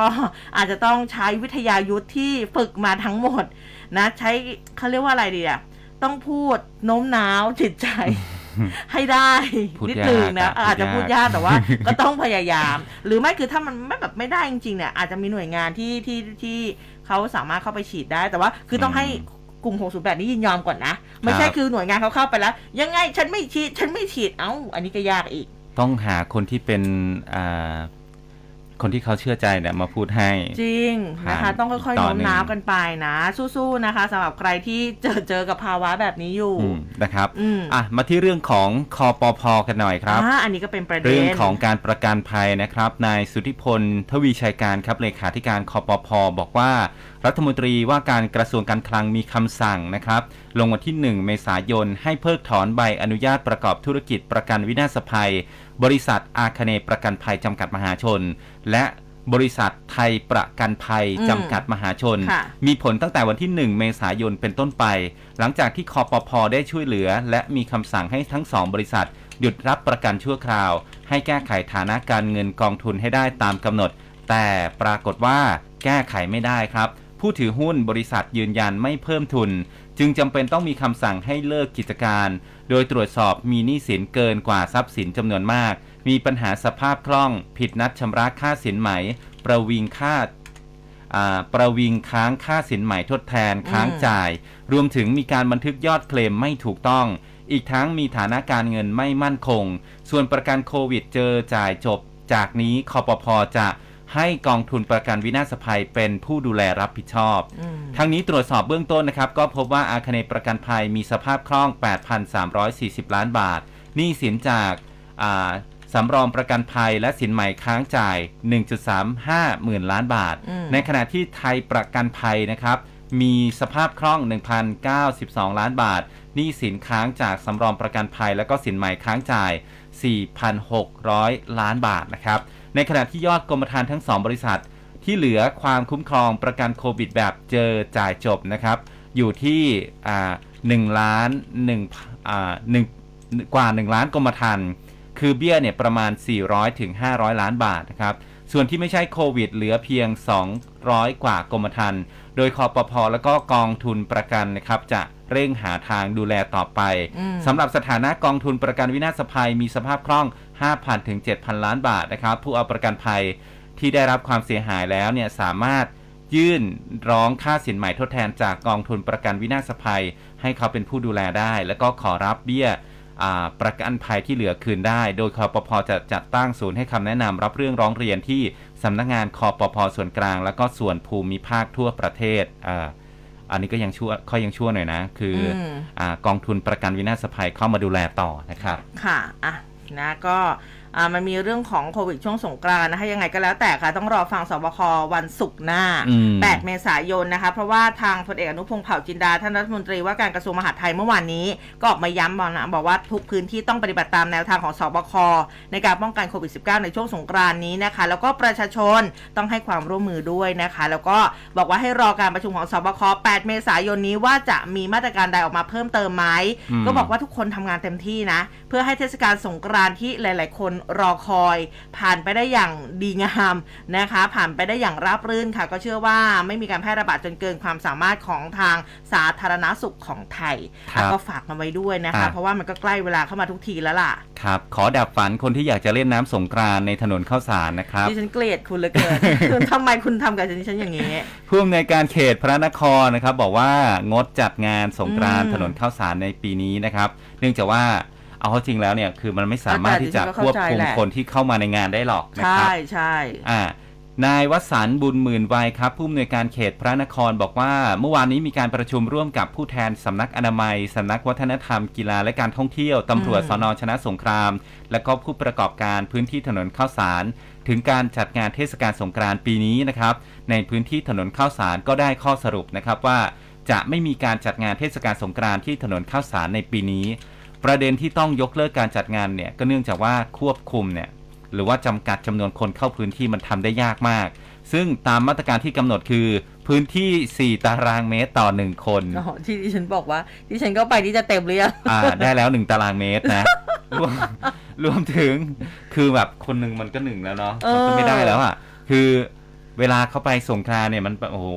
Speaker 1: อาจจะต้องใช้วิทยายุทธที่ฝึกมาทั้งหมดนะใช้เขาเรียกว่าอะไรดีอะต้องพูดโน้มน้าวจิตใจให้ได้
Speaker 2: พูด
Speaker 1: นิดนึงนะ
Speaker 2: ยากอะ
Speaker 1: อาจจะ
Speaker 2: พู
Speaker 1: พู
Speaker 2: ด
Speaker 1: ด
Speaker 2: ยาก
Speaker 1: ยากแต่ว่า ก็ต้องพยายาม หรือไม่คือถ้ามันไม่แบบไม่ได้จริงๆเนี่ยอาจจะมีหน่วยงานที่ที่ที่เขาสามารถเข้าไปฉีดได้ แต่ว่าคือต้องให้ กลุ่ม 608 นี้ยินยอมก่อนนะ ไม่ใช่คือหน่วยงานเขาเข้าไปแล้ว ยังไงฉันไม่ฉีด ฉันไม่ฉีด เอ้า อันนี้ก็ยากอีก
Speaker 2: ต้องหาคนที่เป็นอ่าคนที่เขาเชื่อใจเนี่ยมาพูดให้
Speaker 1: จริงนะคะ
Speaker 2: ผ่าน
Speaker 1: ต้องค่อยๆ
Speaker 2: ต่อ
Speaker 1: โน้ม
Speaker 2: หนึ่ง
Speaker 1: น้าวกันไปนะ สู้ๆนะคะสำหรับใครที่เจอเจอกับภาวะแบบนี้อยู่
Speaker 2: อืมนะครับ
Speaker 1: อืม
Speaker 2: อะมาที่เรื่องของคอปพกันหน่อยครับ
Speaker 1: อ่าอันนี้ก็เป็นประเด็น
Speaker 2: เรื่องของการประกันภัยนะครับนายสุทธิพลทวีชัยการครับเลขาธิการคอปพบอกว่า รัฐมนตรีว่าการกระทรวงการคลังมีคำสั่งนะครับ ลงวันที่ 1 เมษายน ให้เพิกถอนใบอนุญาตประกอบธุรกิจประกันวินาศภัย บริษัทอาคเนย์ประกันภัยจำกัดมหาชน และบริษัทไทยประกันภัย
Speaker 1: อืม
Speaker 2: จำกัดมหาชน
Speaker 1: ค่ะ
Speaker 2: มีผลตั้งแต่วันที่ 1 เมษายนเป็นต้นไป หลังจากที่คอปพได้ช่วยเหลือ และมีคำสั่งให้ทั้งสองบริษัท หยุดรับประกันชั่วคราว ให้แก้ไขฐานะการเงินกองทุนให้ได้ตามกำหนด แต่ปรากฏว่าแก้ไขไม่ได้ครับ ผู้ถือหุ้นบริษัทยืนยันไม่เพิ่มทุน จึงจำเป็นต้องมีคำสั่งให้เลิกกิจการ โดยตรวจสอบมีหนี้สินเกินกว่าทรัพย์สินจำนวนมาก มีปัญหาสภาพคล่อง ผิดนัดชำระค่าสินไหม ประวิงค่าอ่าประวิงค้างค่าสินใหม่ทดแทนค้างจ่าย รวมถึงมีการบันทึกยอดเคลมไม่ถูกต้อง อีกทั้งมีฐานะการเงินไม่มั่นคง ส่วนประกันโควิดเจอจ่ายจบ จากนี้คอปพจะ ให้กองทุนประกันวินาศภัยเป็นผู้ดูแลรับผิดชอบ
Speaker 1: อืม
Speaker 2: ทั้งนี้ตรวจสอบเบื้องต้นนะครับ ก็พบว่าอาคเนย์ประกันภัยมีสภาพคล่อง 8,340 ล้านบาทหนี้สินจากอ่าสำรองประกันภัยและสินใหม่ค้างจ่าย 1.35 หมื่นล้านบาท
Speaker 1: อืม
Speaker 2: ในขณะที่ไทยประกันภัยนะครับ มีสภาพคล่อง 1,092 ล้านบาทหนี้สินค้างจากสำรองประกันภัย และก็สินใหม่ค้างจ่าย 4,600 ล้านบาทนะครับ ในขณะที่ยอดกรมธรรม์ทั้ง 2 บริษัท ที่เหลือความคุ้มครองประกันโควิดแบบเจอจ่ายจบนะครับ อยู่ที่อ่า1ล้าน1อ่า1กว่า 1 ล้านกรมธรรม์คือเบี้ยเนี่ยประมาณ 400ถึง500 ล้านบาทนะครับ ส่วนที่ไม่ใช่โควิดเหลือเพียง 200 กว่ากรมธรรม์โดยคอปพอแล้วก็กองทุนประกันนะครับจะ เร่งหาทางดูแลต่อไป
Speaker 1: อืม
Speaker 2: สำหรับสถานะกองทุนประกันวินาศภัยมีสภาพคล่อง 5,000 ถึง 7,000 ล้านบาทนะครับ ผู้เอาประกันภัยที่ได้รับความเสียหายแล้วเนี่ยสามารถยื่นร้องค่าสินใหม่ทดแทนจากกองทุนประกันวินาศภัย ให้เขาเป็นผู้ดูแลได้ แล้วก็ขอรับเบี้ยอ่าประกันภัยที่เหลือคืนได้ โดยคอปพจะจัดตั้งศูนย์ให้คำแนะนำรับเรื่องร้องเรียนที่สำนักงานคอปพส่วนกลาง แล้วก็ส่วนภูมิภาคทั่วประเทศอ่า อันนี้ก็ยังชั่วเขายังชั่วหน่อยนะ คืออ
Speaker 1: ม
Speaker 2: อ่ากองทุนประกันวินาศภัยเข้ามาดูแลต่อนะครับ
Speaker 1: ค่ะอะนะก็ อ่ามันมีเรื่องของโควิดช่วงสงกรานต์นะคะ ยังไงก็แล้วแต่ค่ะ ต้องรอฟังสบควันศุกร์หน้า
Speaker 2: อืม
Speaker 1: 8เมษายนนะคะ เพราะว่าทางพลเอกอนุพงศ์เผ่าจินดา ท่านรัฐมนตรีว่าการกระทรวงมหาดไทยเมื่อวานนี้ ก็ออกมาย้ำบอกนะบอกว่าทุกพื้นที่ต้องปฏิบัติตามแนวทางของสบคในการป้องกันโควิด -19 ในช่วงสงกรานต์นี้นะคะ แล้วก็ประชาชนต้องให้ความร่วมมือด้วยนะคะ แล้วก็บอกว่าให้รอการประชุมของสบค8 เมษายนนี้ว่าจะมีมาตรการใดออกมาเพิ่มเติมไหม
Speaker 2: อืม
Speaker 1: ก็บอกว่าทุกคนทำงานเต็มที่นะ เพื่อให้เทศกาลสงกรานต์ที่หลาย ๆ คนรอคอย ผ่านไปได้อย่างดีงามนะคะ ผ่านไปได้อย่างราบรื่นค่ะ ก็เชื่อว่าไม่มีการแพร่ระบาดจนเกินความสามารถของทางสาธารณสุขของไทย
Speaker 2: ครับ
Speaker 1: อะก็ฝากกันไว้ด้วยนะคะ
Speaker 2: อะ
Speaker 1: เพราะว่ามันก็ใกล้เวลาเข้ามาทุกทีแล้วล่ะ
Speaker 2: ครับขอดับฝันคนที่อยากจะเล่นน้ำสงกรานต์ในถนนข้าวสารนะครับ
Speaker 1: ดิฉันเกลียดคุณเหลือเกินคือทำไมคุณทำกับดิฉันอย่างนี้
Speaker 2: ผู้อำนวยการเขตพระนครนะครับ บอกว่างดจัดงานสงกรานต์
Speaker 1: อืม
Speaker 2: ถนนข้าวสารในปีนี้นะครับ เนื่องจากว่า เอาเข้าจริงแล้วเนี่ยคือมันไม่สามารถ
Speaker 1: แต่
Speaker 2: ที่จะ
Speaker 1: ดิฉันก็
Speaker 2: ควบ
Speaker 1: เข้าใจ
Speaker 2: คุม
Speaker 1: แหละ
Speaker 2: คนที่เข้ามาในงานได้หรอกนะ
Speaker 1: ใช่
Speaker 2: ครับ
Speaker 1: ใช่
Speaker 2: อ่านายวัสันต์บุญหมื่นวัยครับ ผู้อำนวยการเขตพระนครบอกว่า เมื่อวานนี้มีการประชุมร่วมกับผู้แทนสำนักอนามัยสำนักวัฒนธรรมกีฬาและการท่องเที่ยวตำรวจ
Speaker 1: อืม
Speaker 2: สนชนะสงคราม และก็ผู้ประกอบการพื้นที่ถนนข้าวสารถึงการจัดงานเทศกาลสงกรานต์ปีนี้นะครับ ในพื้นที่ถนนข้าวสารก็ได้ข้อสรุปนะครับว่า จะไม่มีการจัดงานเทศกาลสงกรานต์ที่ถนนข้าวสารในปีนี้ ประเด็นที่ต้องยกเลิกการจัดงานเนี่ย ก็เนื่องจากว่าควบคุมเนี่ย หรือว่าจำกัดจำนวนคนเข้าพื้นที่มันทำได้ยากมาก ซึ่งตามมาตรการที่กำหนดคือพื้นที่ 4 ตารางเมตรต่อ 1 คน
Speaker 1: อ๋อที่ดิฉันบอกว่าดิฉันก็ไปที่จะเต็มหรือยัง
Speaker 2: อ่า ได้แล้ว 1 ตารางเมตรนะรวมรวมถึงคือแบบคนหนึ่งมันก็หนึ่งแล้วเนาะมันก็ไม่ได้แล้วอะคือเวลาเขาไปสงกรานต์เนี่ยมันแบบโอ้โห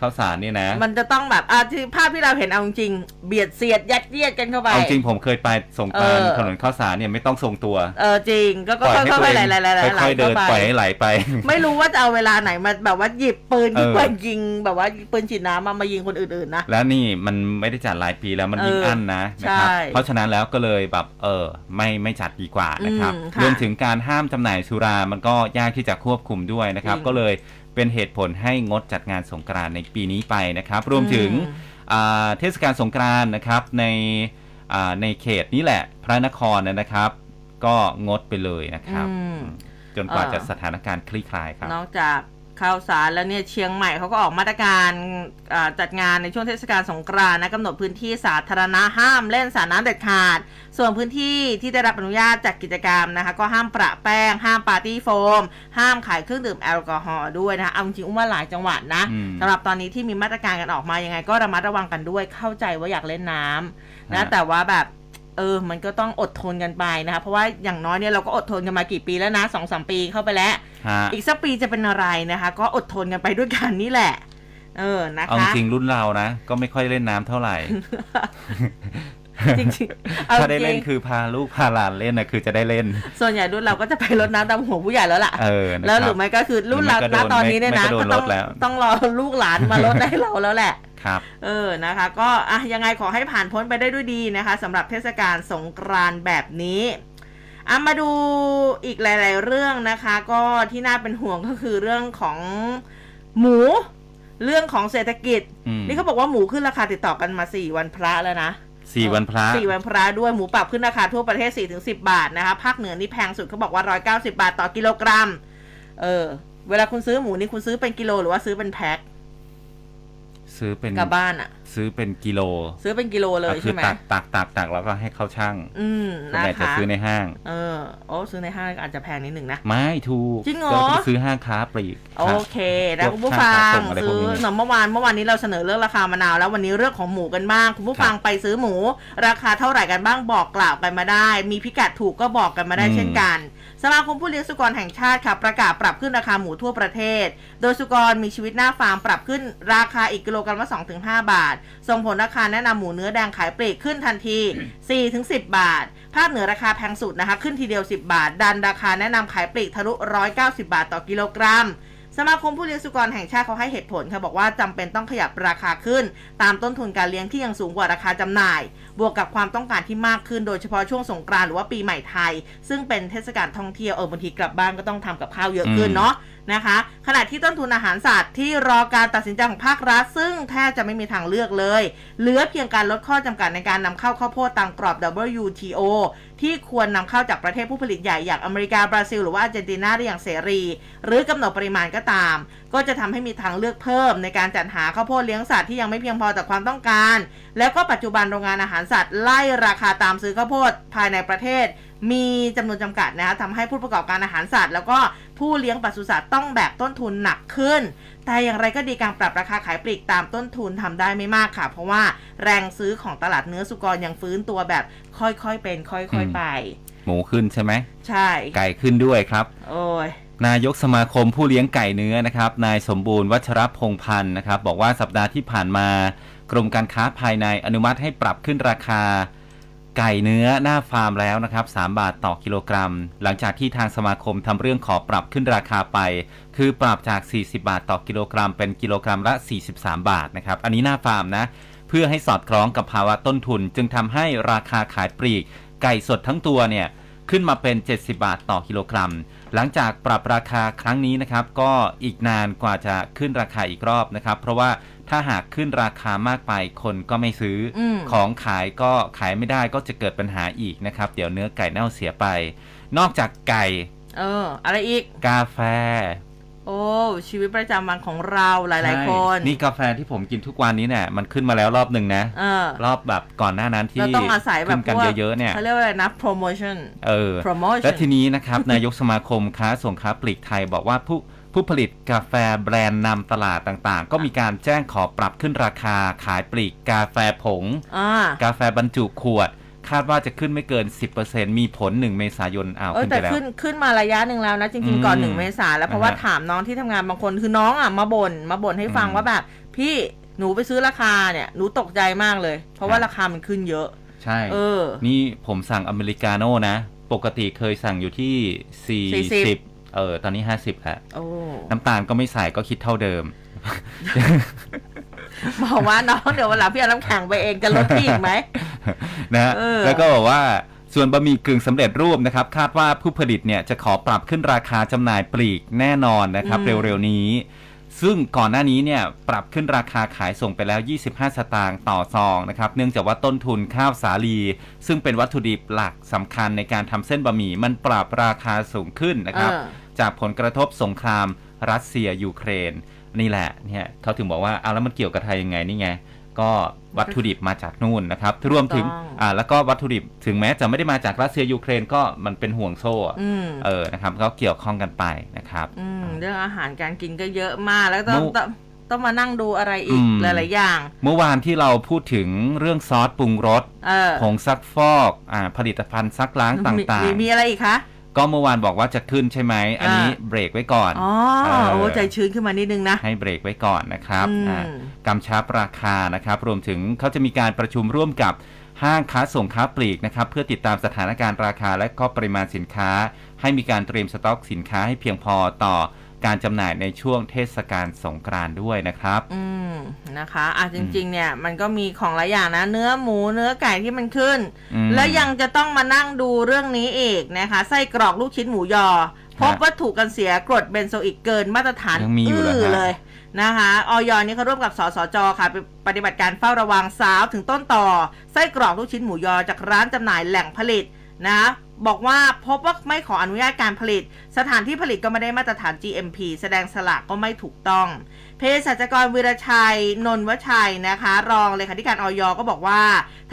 Speaker 2: ข้าวสารเนี่ยนะ
Speaker 1: มันจะต้องแบบอะที่ภาพที่เราเห็นเอาจริงๆเบียดเสียดยัดเยียดกันเข้าไป
Speaker 2: เอาจริงผมเคยไปสงกรานต์
Speaker 1: เออ
Speaker 2: ถนนข้าวสารเนี่ยไม่ต้องทรงตัว
Speaker 1: เออจริงก็ก็
Speaker 2: ปล่อย
Speaker 1: ค่
Speaker 2: ให้
Speaker 1: อย
Speaker 2: ตัว
Speaker 1: ๆ
Speaker 2: เอ
Speaker 1: ไหล
Speaker 2: ง
Speaker 1: ๆๆๆไหล
Speaker 2: ค่อยๆเดิ
Speaker 1: เข้านไป
Speaker 2: ปล่อยให้ไหลไป
Speaker 1: ไม่รู้ว่าจะเอาเวลาไหนมาแบบว่าหยิบปืน
Speaker 2: เออ
Speaker 1: ปืนยิงแบบว่าปืนฉีดน้ำมามายิงคนอื่นๆนะ
Speaker 2: แล้วนี่มันไม่ได้จัดหลายปีแล้วมันยิ่ง
Speaker 1: เอออั
Speaker 2: อั้นนะนะครับ
Speaker 1: ใช่
Speaker 2: เพราะฉะนั้นแล้วก็เลยแบบเออไม่ไม่จัดดีกว่านะครับ
Speaker 1: อืมค่ะ
Speaker 2: รวมถึงการห้ามจำหน่ายสุรามันก็ยากที่จะควบคุมด้วยนะครับ
Speaker 1: จริง
Speaker 2: ก็เลย เป็นเหตุผลให้งดจัดงานสงกรานต์ในปีนี้ไปนะครับ รวมถึง
Speaker 1: อืม
Speaker 2: อ่าเทศกาลสงกรานต์นะครับในอ่าในเขตนี้แหละ พระนครนะครับ ก็งดไปเลยนะครับ
Speaker 1: อืม
Speaker 2: จนกว่า
Speaker 1: เออ
Speaker 2: จะสถานการณ์คลี่คลายครับ
Speaker 1: นอกจาก ข่าวสารแล้วเนี่ยเชียงใหม่เขาก็ออกมาตรการอ่าจัดงานในช่วงเทศกาลสงกรานต์นะกำหนดพื้นที่สาธารณะห้ามเล่นสาดน้ำเด็ดขาด ส่วนพื้นที่ที่ได้รับอนุญาตจากกิจกรรมนะคะ ก็ห้ามประแป้ง ห้ามปาร์ตี้โฟม ห้ามขายเครื่องดื่มแอลกอฮอล์ด้วยนะคะเอาจริงๆอุ้มว่าหลายจังหวัดนะ
Speaker 2: อืม
Speaker 1: สำหรับตอนนี้ที่มีมาตรการกันออกมายังไง ก็ระมัดระวังกันด้วยเข้าใจว่าอยากเล่นน้ำนะ
Speaker 2: ฮะ
Speaker 1: แต่ว่าแบบ เออ มันก็ต้องอดทนกันไปนะคะเพราะว่าอย่างน้อยเนี่ยเราก็อดทนกันมากี่ปีแล้วนะสองสามปีเข้าไปแล้ว
Speaker 2: ฮะ
Speaker 1: อีกสักปีจะเป็นอะไรนะคะ ก็อดทนกันไปด้วยกันนี่แหละ เออนะ
Speaker 2: เอา
Speaker 1: คะ
Speaker 2: จริงรุ่นเรานะ ก็ไม่ค่อยเล่นน้ำเท่าไหร่
Speaker 1: จริงๆเอา
Speaker 2: ถ้าได้
Speaker 1: จ
Speaker 2: เล่
Speaker 1: ริ
Speaker 2: น
Speaker 1: ง
Speaker 2: คือพาลูกพาหลานเล่นนะคือจะได้เล่น
Speaker 1: ส่วนใหญ่รุ่นเราก็จะไปรดน้ำตามหัวผู้ใหญ่แล้วล่ะ
Speaker 2: เออนะครับ
Speaker 1: แล้วหรือไม่ก็คือรุ่นเรา
Speaker 2: หรือไม่
Speaker 1: ณ
Speaker 2: ก็โดน
Speaker 1: ตอนนี้เนี่ยนะ
Speaker 2: ไม่ก็โดน
Speaker 1: ก็ต้อง
Speaker 2: รถแล้ว
Speaker 1: ต้องรอลูกหลานมาลดให้เราแล้วแหละ
Speaker 2: ครับ
Speaker 1: เออนะคะ ก็อะยังไงขอให้ผ่านพ้นไปได้ด้วยดีนะคะสำหรับเทศกาลสงกรานต์แบบนี้อะมาดูอีกหลาย ๆ เรื่องนะคะ ก็ที่น่าเป็นห่วงก็คือเรื่องของหมู เรื่องของเศรษฐกิจ
Speaker 2: อืม
Speaker 1: นี่เขาบอกว่าหมูขึ้นราคาติดต่อกันมา4วันพระแล้วนะ
Speaker 2: สี่วันพระ
Speaker 1: สี่วันพระด้วยหมูปรับขึ้นราคาทั่วประเทศสี่ถึงสิบาทนะคะภาคเหนือนี่แพงสุดเขาบอกว่าร้อยเก้าสิบาทต่อกิโลกรัม เออ เวลาคุณซื้อหมูนี่คุณซื้อเป็นกิโลหรือว่าซื้อเป็นแพ็ค
Speaker 2: ซื้อเป็น
Speaker 1: กลับบ้านอะ
Speaker 2: ซื้อเป็นกิโล
Speaker 1: ซื้อเป็นกิโลเลย
Speaker 2: ก็คื
Speaker 1: ใช่ไหม
Speaker 2: ตักตักตักตักแล้วก็ให้เขาช่าง
Speaker 1: อืม
Speaker 2: ส่วน
Speaker 1: นะ
Speaker 2: ใหญ่จะ
Speaker 1: คะ
Speaker 2: ซื้อในห้าง
Speaker 1: เออโอ้ซื้อในห้างอาจจะแพงนิดหนึ่งนะ
Speaker 2: ไม่ถูก
Speaker 1: จริงเหรอ
Speaker 2: ก็ไปซื้อห้างค้าปลีก
Speaker 1: โอเคนะ
Speaker 2: พวก
Speaker 1: คุณผู้ฟัง
Speaker 2: ค่าส่งอะไรพ
Speaker 1: ซื้
Speaker 2: วก
Speaker 1: อ
Speaker 2: นี้
Speaker 1: เนอะเมื่อวานเมื่อวานนี้เราเสนอเรื่องราคามะนาวแล้ววันนี้เรื่องของหมูกันบ้างคุณผู้ฟัง
Speaker 2: ครับ
Speaker 1: ไปซื้อหมู ราคาเท่าไหร่กันบ้างบอกกล่าวกันมาได้ มีพิกัดถูกก็บอกกันมาได้
Speaker 2: อืม
Speaker 1: เช่นกัน สมาคมผู้เลี้ยงสุกรแห่งชาติค่ะประกาศปรับขึ้นราคาหมูทั่วประเทศ โดยสุกรมีชีวิตหน้าฟาร์มปรับขึ้นราคาอีกกิโลกรัมละ2-5 บาท ส่งผลราคาแนะนำหมูเนื้อแดงขายปลีกขึ้นทันที 4-10 บาท ภาคเหนือราคาแพงสุดนะคะ ขึ้นทีเดียว 10 บาท ดันราคาแนะนำขายปลีกทะลุ 190 บาทต่อกิโลกรัม สมาคมผู้เลี้ยงสุกรแห่งชาติเขาให้เหตุผลค่ะบอกว่าจำเป็นต้องขยับราคาขึ้น ตามต้นทุนการเลี้ยงที่ยังสูงกว่าราคาจำหน่าย บวกกับความต้องการที่มากขึ้นโดยเฉพาะช่วงสงกรานต์หรือว่าปีใหม่ไทย ซึ่งเป็นเทศกาลท่องเที่ยวเออบางทีกลับบ้านก็ต้องทำกับข้าวเยอะขึ้นเนาะนะคะ ขณะที่ต้นทุนอาหารสัตว์ที่รอการตัดสินใจของภาครัฐ ซึ่งแทบจะไม่มีทางเลือกเลย เหลือเพียงการลดข้อจำกัดในการนำเข้าข้าวโพดตามกรอบ WTO ที่ควรนำเข้าจากประเทศผู้ผลิตใหญ่อย่างอเมริกา บราซิล หรือว่าอาร์เจนตินาได้อย่างเสรี หรือกำหนดปริมาณก็ตาม ก็จะทำให้มีทางเลือกเพิ่ม ในการจัดหาข้าวโพดเลี้ยงสัตว์ที่ยังไม่เพียงพอต่อความต้องการ แล้วก็ปัจจุบันโรงงานอาหารสัตว์ไล่ราคาตามซื้อข้าวโพดภายในประเทศ มีจำนวนจำกัดนะคะทำให้ผู้ประกอบการอาหารสัตว์ แล้วก็ผู้เลี้ยงปศุสัตว์ต้องแบกต้นทุนหนักขึ้น แต่อย่างไรก็ดีการปรับราคาขายปลีกตามต้นทุนทำได้ไม่มากค่ะ เพราะว่าแรงซื้อของตลาดเนื้อสุกรยังฟื้นตัวแบบค่อยๆเป็น ค่อยๆไป
Speaker 2: หมูขึ้นใช่ไหม
Speaker 1: ใช่
Speaker 2: ไก่ขึ้นด้วยครับ
Speaker 1: โอ้ย
Speaker 2: นายกสมาคมผู้เลี้ยงไก่เนื้อนะครับ นายสมบูรณ์วัชรพงษ์พันธ์นะครับ บอกว่าสัปดาห์ที่ผ่านมากรมการค้าภายในอนุมัติให้ปรับขึ้นราคา ไก่เนื้อหน้าฟาร์มแล้วนะครับ 3 บาทต่อกิโลกรัม หลังจากที่ทางสมาคมทำเรื่องขอปรับขึ้นราคาไป คือปรับจาก 40 บาทต่อกิโลกรัม เป็นกิโลกรัมละ 43 บาทนะครับ อันนี้หน้าฟาร์มนะ เพื่อให้สอดคล้องกับภาวะต้นทุน จึงทำให้ราคาขายปลีก ไก่สดทั้งตัวเนี่ย ขึ้นมาเป็น 70 บาทต่อกิโลกรัม หลังจากปรับราคาครั้งนี้นะครับ ก็อีกนานกว่าจะขึ้นราคาอีกรอบนะครับ เพราะว่าถ้าหากขึ้นราคามากไปคนก็ไม่ซื้ออ
Speaker 1: ม
Speaker 2: ของขายก็ขายไม่ได้ก็จะเกิดปัญหาอีกนะครับ เดี๋ยวเนื้อไก่เน่าเสียไป นอกจากไก่
Speaker 1: เออ อะไรอีก
Speaker 2: กาแฟ
Speaker 1: โอ้ชีวิตประจำวันของเราหลาย ๆ คน
Speaker 2: ใช่นี่กาแฟที่ผมกินทุกวันนี้เนี่ยมันขึ้นมาแล้วรอบหนึ่งนะ
Speaker 1: เออ
Speaker 2: รอบแบบก่อนหน้านั้นที่
Speaker 1: เราต้องอาศัยแบบ
Speaker 2: ขึ้นกัน
Speaker 1: พวก
Speaker 2: เยอะๆเนี่ย
Speaker 1: เขาเรียกว่าอะไรนะ promotion
Speaker 2: เออ
Speaker 1: promotion
Speaker 2: และทีนี้นะครับ นายกสมาคมค้าส่งค้าปลีกไทยบอกว่าผู้ผู้ผลิตกาแฟแบรนด์นำตลาดต่างๆ ก็มีการแจ้งขอปรับขึ้นราคาขายปลีกกาแฟผง
Speaker 1: อ่า
Speaker 2: กาแฟบรรจุขวด คาดว่าจะขึ้นไม่เกิน 10%มีผล 1 เมษายนอ้าว
Speaker 1: เออ
Speaker 2: ขึ้น
Speaker 1: แต่
Speaker 2: ไปแล้ว
Speaker 1: ขึ้นขึ้นมาระยะหนึ่งแล้วนะ จริง ๆ ก่อน
Speaker 2: อืม
Speaker 1: หนึ่งเมษาแล้วเพราะว่า
Speaker 2: นะฮะ
Speaker 1: ถามน้องที่ทำงานบางคนคือน้องอะมาบ่นมาบ่นให้ฟัง
Speaker 2: อืม
Speaker 1: ว่าแบบ พี่หนูไปซื้อราคาเนี่ยหนูตกใจมากเลย เพราะว่า
Speaker 2: ครับ
Speaker 1: ราคามันขึ้นเยอะ
Speaker 2: ใช่
Speaker 1: เออ
Speaker 2: นี่ผมสั่งอเมริกาโน่นะ ปกติเคยสั่งอยู่ที่
Speaker 1: 40
Speaker 2: 40เออ ตอนนี้ 50แล้ว
Speaker 1: โอ้
Speaker 2: น้ำตาลก็ไม่ใส่ก็คิดเท่าเดิม
Speaker 1: บอกว่าน้องเดี๋ยววันหลังพี่เอาน้ำแข็งไปเองจะลดพี่อีกไหม
Speaker 2: นะฮะ
Speaker 1: เออ
Speaker 2: แล้วก็บอกว่าส่วนบะหมี่กึ่งสำเร็จรูปนะครับ คาดว่าผู้ผลิตเนี่ยจะขอปรับขึ้นราคาจำหน่ายปลีกแน่นอนนะครับ เร็วๆนี้ ซึ่งก่อนหน้านี้เนี่ยปรับขึ้นราคาขายส่งไปแล้ว 25 สตางค์ต่อซองนะครับ เนื่องจากว่าต้นทุนข้าวสาลี ซึ่งเป็นวัตถุดิบหลักสำคัญในการทำเส้นบะหมี่มันปรับราคาสูงขึ้นนะครับ
Speaker 1: เออ
Speaker 2: จากผลกระทบสงคราม รัสเซียยูเครน นี่แหละเนี่ยเขาถึงบอกว่าเอาแล้วมันเกี่ยวกับไทยยังไงนี่ไงก็วัตถุดิบมาจากนู่นนะครับรวมถึง
Speaker 1: ถูกต้อง
Speaker 2: อ่าแล้วก็วัตถุดิบถึงแม้จะไม่ได้มาจากรัสเซียยูเครนก็มันเป็นห่วงโซ่อะ
Speaker 1: อืม
Speaker 2: เออนะครับก็เกี่ยวข้องกันไปนะครับ
Speaker 1: อืมเรื่องอาหารการกินก็เยอะมากแล้วต้อง
Speaker 2: เมื่อ
Speaker 1: ต้องต้องมานั่งดูอะไรอีก
Speaker 2: อืม
Speaker 1: หลาย ๆ อย่าง
Speaker 2: เมื่อวานที่เราพูดถึงเรื่องซอสปรุงรส
Speaker 1: เออ
Speaker 2: ผงซักฟอกอ่าผลิตภัณฑ์ซักล้างต่าง
Speaker 1: มีมีอะไรอีกคะ
Speaker 2: ๆ ก็เมื่อวานบอกว่าจะขึ้นใช่ไหม อันนี้
Speaker 1: อ่า
Speaker 2: เบรกไว้ก่อน
Speaker 1: อ๋อ
Speaker 2: เออ
Speaker 1: โอ้ใจชื้นขึ้นมานิดนึงนะ
Speaker 2: ให้เบรกไว้ก่อนนะครับ
Speaker 1: อืม
Speaker 2: อ่ากำชับราคานะครับ รวมถึงเขาจะมีการประชุมร่วมกับห้างค้าส่งค้าปลีกนะครับ เพื่อติดตามสถานการณ์ราคาและก็ปริมาณสินค้า ให้มีการเตรียมสต็อกสินค้าให้เพียงพอต่อ การจำหน่ายในช่วงเทศกาลสงกรานต์ด้วยนะครับ
Speaker 1: อืมนะคะอะจริง ๆ เนี่ยมันก็มีของหลายอย่างนะ เนื้อหมูเนื้อไก่ที่มันขึ้น
Speaker 2: อืม
Speaker 1: แล้วยังจะต้องมานั่งดูเรื่องนี้อีกนะคะไส้กรอกลูกชิ้นหมูยอ พบวัตถุกันเสียกรดเบนโซอิกเกินมาตรฐาน
Speaker 2: ยังมีอยู่เหรอฮะ
Speaker 1: เลยนะคะอย.นี่เขาร่วมกับสสจค่ะไปปฏิบัติการเฝ้าระวังสาวถึงต้นตอไส้กรอกลูกชิ้นหมูยอจากร้านจำหน่ายแหล่งผลิต นะ บอกว่าพบว่าไม่ขออนุญาตการผลิต สถานที่ผลิตก็ไม่ได้มาตรฐาน GMP แสดงฉลากก็ไม่ถูกต้องเภสัชกรวิรชัย นนวชัยนะคะ รองเลขาธิการอย.ก็บอกว่า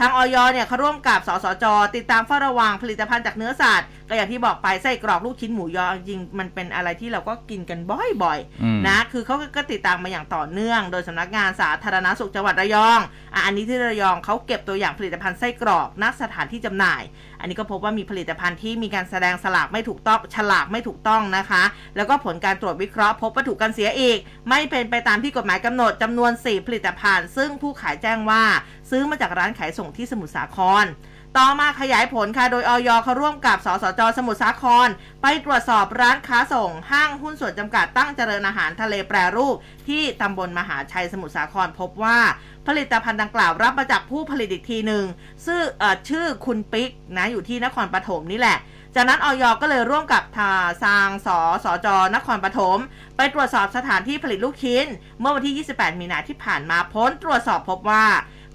Speaker 1: ทางอย.เนี่ยเขาร่วมกับสสจ ติดตามเฝ้าระวังผลิตภัณฑ์จากเนื้อสัตว์ก็อย่างที่บอกไปไส้กรอกลูกชิ้นหมูยอจริงๆมันเป็นอะไรที่เราก็กินกันบ่อยๆ
Speaker 2: อืม
Speaker 1: นะคือเขาก็ติดตามมาอย่างต่อเนื่อง โดยสำนักงานสาธารณสุขจังหวัดระยองอะอันนี้ที่ระยองเขาเก็บตัวอย่างผลิตภัณฑ์ไส้กรอกณสถานที่จำหน่ายอันนี้ก็พบว่ามีผลิตภัณฑ์ที่มีการแสดงสลากไม่ถูกต้องฉลากไม่ถูกต้องนะคะ แล้วก็ผลการตรวจวิเคราะห์พบวัตถุกันเสียอีก ไม่เป็นไปตามที่กฎหมายกำหนดจำนวน 4 ผลิตภัณฑ์ ซึ่งผู้ขายแจ้งว่า ซื้อมาจากร้านขายส่งที่สมุทรสาคร ต่อมาขยายผลค่ะ โดยออยเขาร่วมกับ สสจ สมุทรสาคร ไปตรวจสอบร้านค้าส่ง ห้างหุ้นส่วนจำกัดตั้งเจริญอาหารทะเลแปรรูป ที่ตำบลมหาชัยสมุทรสาครพบว่าผลิตภัณฑ์ดังกล่าวรับมาจากผู้ผลิตอีกทีหนึ่งซึ่งชื่อคุณปิ๊กนะอยู่ที่นครปฐมนี่แหละ จากนั้นออยก็เลยร่วมกับทาซางสสจนครปฐมไปตรวจสอบสถานที่ผลิตลูกชิ้น เมื่อวันที่ 28 มีนาที่ผ่านมาพ้นตรวจสอบพบว่า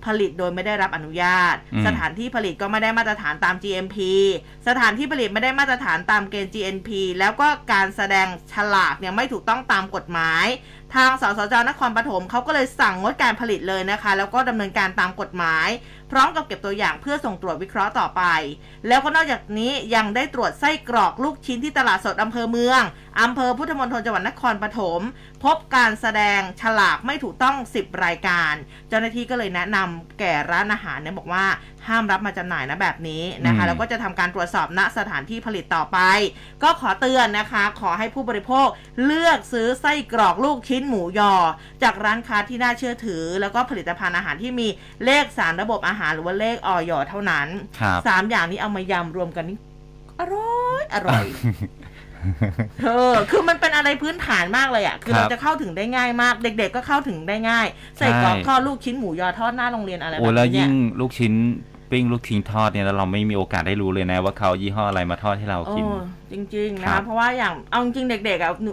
Speaker 1: ผลิตโดยไม่ได้รับอนุญาต
Speaker 2: อืม
Speaker 1: สถานที่ผลิตก็ไม่ได้มาตรฐานตาม GMP สถานที่ผลิตไม่ได้มาตรฐานตามเกณฑ์ GNP แล้วก็การแสดงฉลากเนี่ยไม่ถูกต้องตามกฎหมาย ทางสสจนครปฐมเขาก็เลยสั่งงดการผลิตเลยนะคะ แล้วก็ดำเนินการตามกฎหมาย พร้อมกับเก็บตัวอย่างเพื่อส่งตรวจวิเคราะห์ต่อไป แล้วก็นอกจากนี้ยังได้ตรวจไส้กรอกลูกชิ้นที่ตลาดสดอำเภอเมืองอำเภอพุทธมณฑลจังหวัดนครปฐมพบการแสดงฉลากไม่ถูกต้อง 10 รายการ เจ้าหน้าที่ก็เลยแนะนำแก่ร้านอาหารเนี่ยบอกว่า ห้ามรับมาจำหน่ายนะแบบนี้นะคะ
Speaker 2: อืม
Speaker 1: แล้วก็จะทำการตรวจสอบณสถานที่ผลิตต่อไป ก็ขอเตือนนะคะ ขอให้ผู้บริโภคเลือกซื้อไส้กรอกลูกชิ้นหมูยอ จากร้านค้าที่น่าเชื่อถือ แล้วก็ผลิตภัณฑ์อาหารที่มีเลขสารระบบอาหารหรือว่าเลขออยเท่านั้น
Speaker 2: ครับ
Speaker 1: สามอย่างนี้เอามายำรวมกันนี่อร่อยอร่อยเออ คือมันเป็นอะไรพื้นฐานมากเลยอะ คือ
Speaker 2: ครับ
Speaker 1: เราจะเข้าถึงได้ง่ายมาก เด็ก ๆ ก็เข้าถึงได้ง่าย ใส่กรอก
Speaker 2: ใช่
Speaker 1: ทอดลูกชิ้นหมูยอทอดหน้าโรงเรียนอะไรแบ
Speaker 2: โอ้
Speaker 1: บ
Speaker 2: แล้ว
Speaker 1: นี้เนี่
Speaker 2: ยิ่
Speaker 1: ย
Speaker 2: งลูกชิ้น ปปิ้งลูกชิ้นทอดเนี่ยแล้วเราไม่มีโอกาสได้รู้เลยนะ ว่าเขายี่ห้ออะไรมาทอดให้เรา
Speaker 1: โอ้
Speaker 2: กิน
Speaker 1: จริงๆนะ
Speaker 2: ครั
Speaker 1: คะ
Speaker 2: บ
Speaker 1: เพราะว่าอย่างเอาจริงๆเด็กๆอะหนู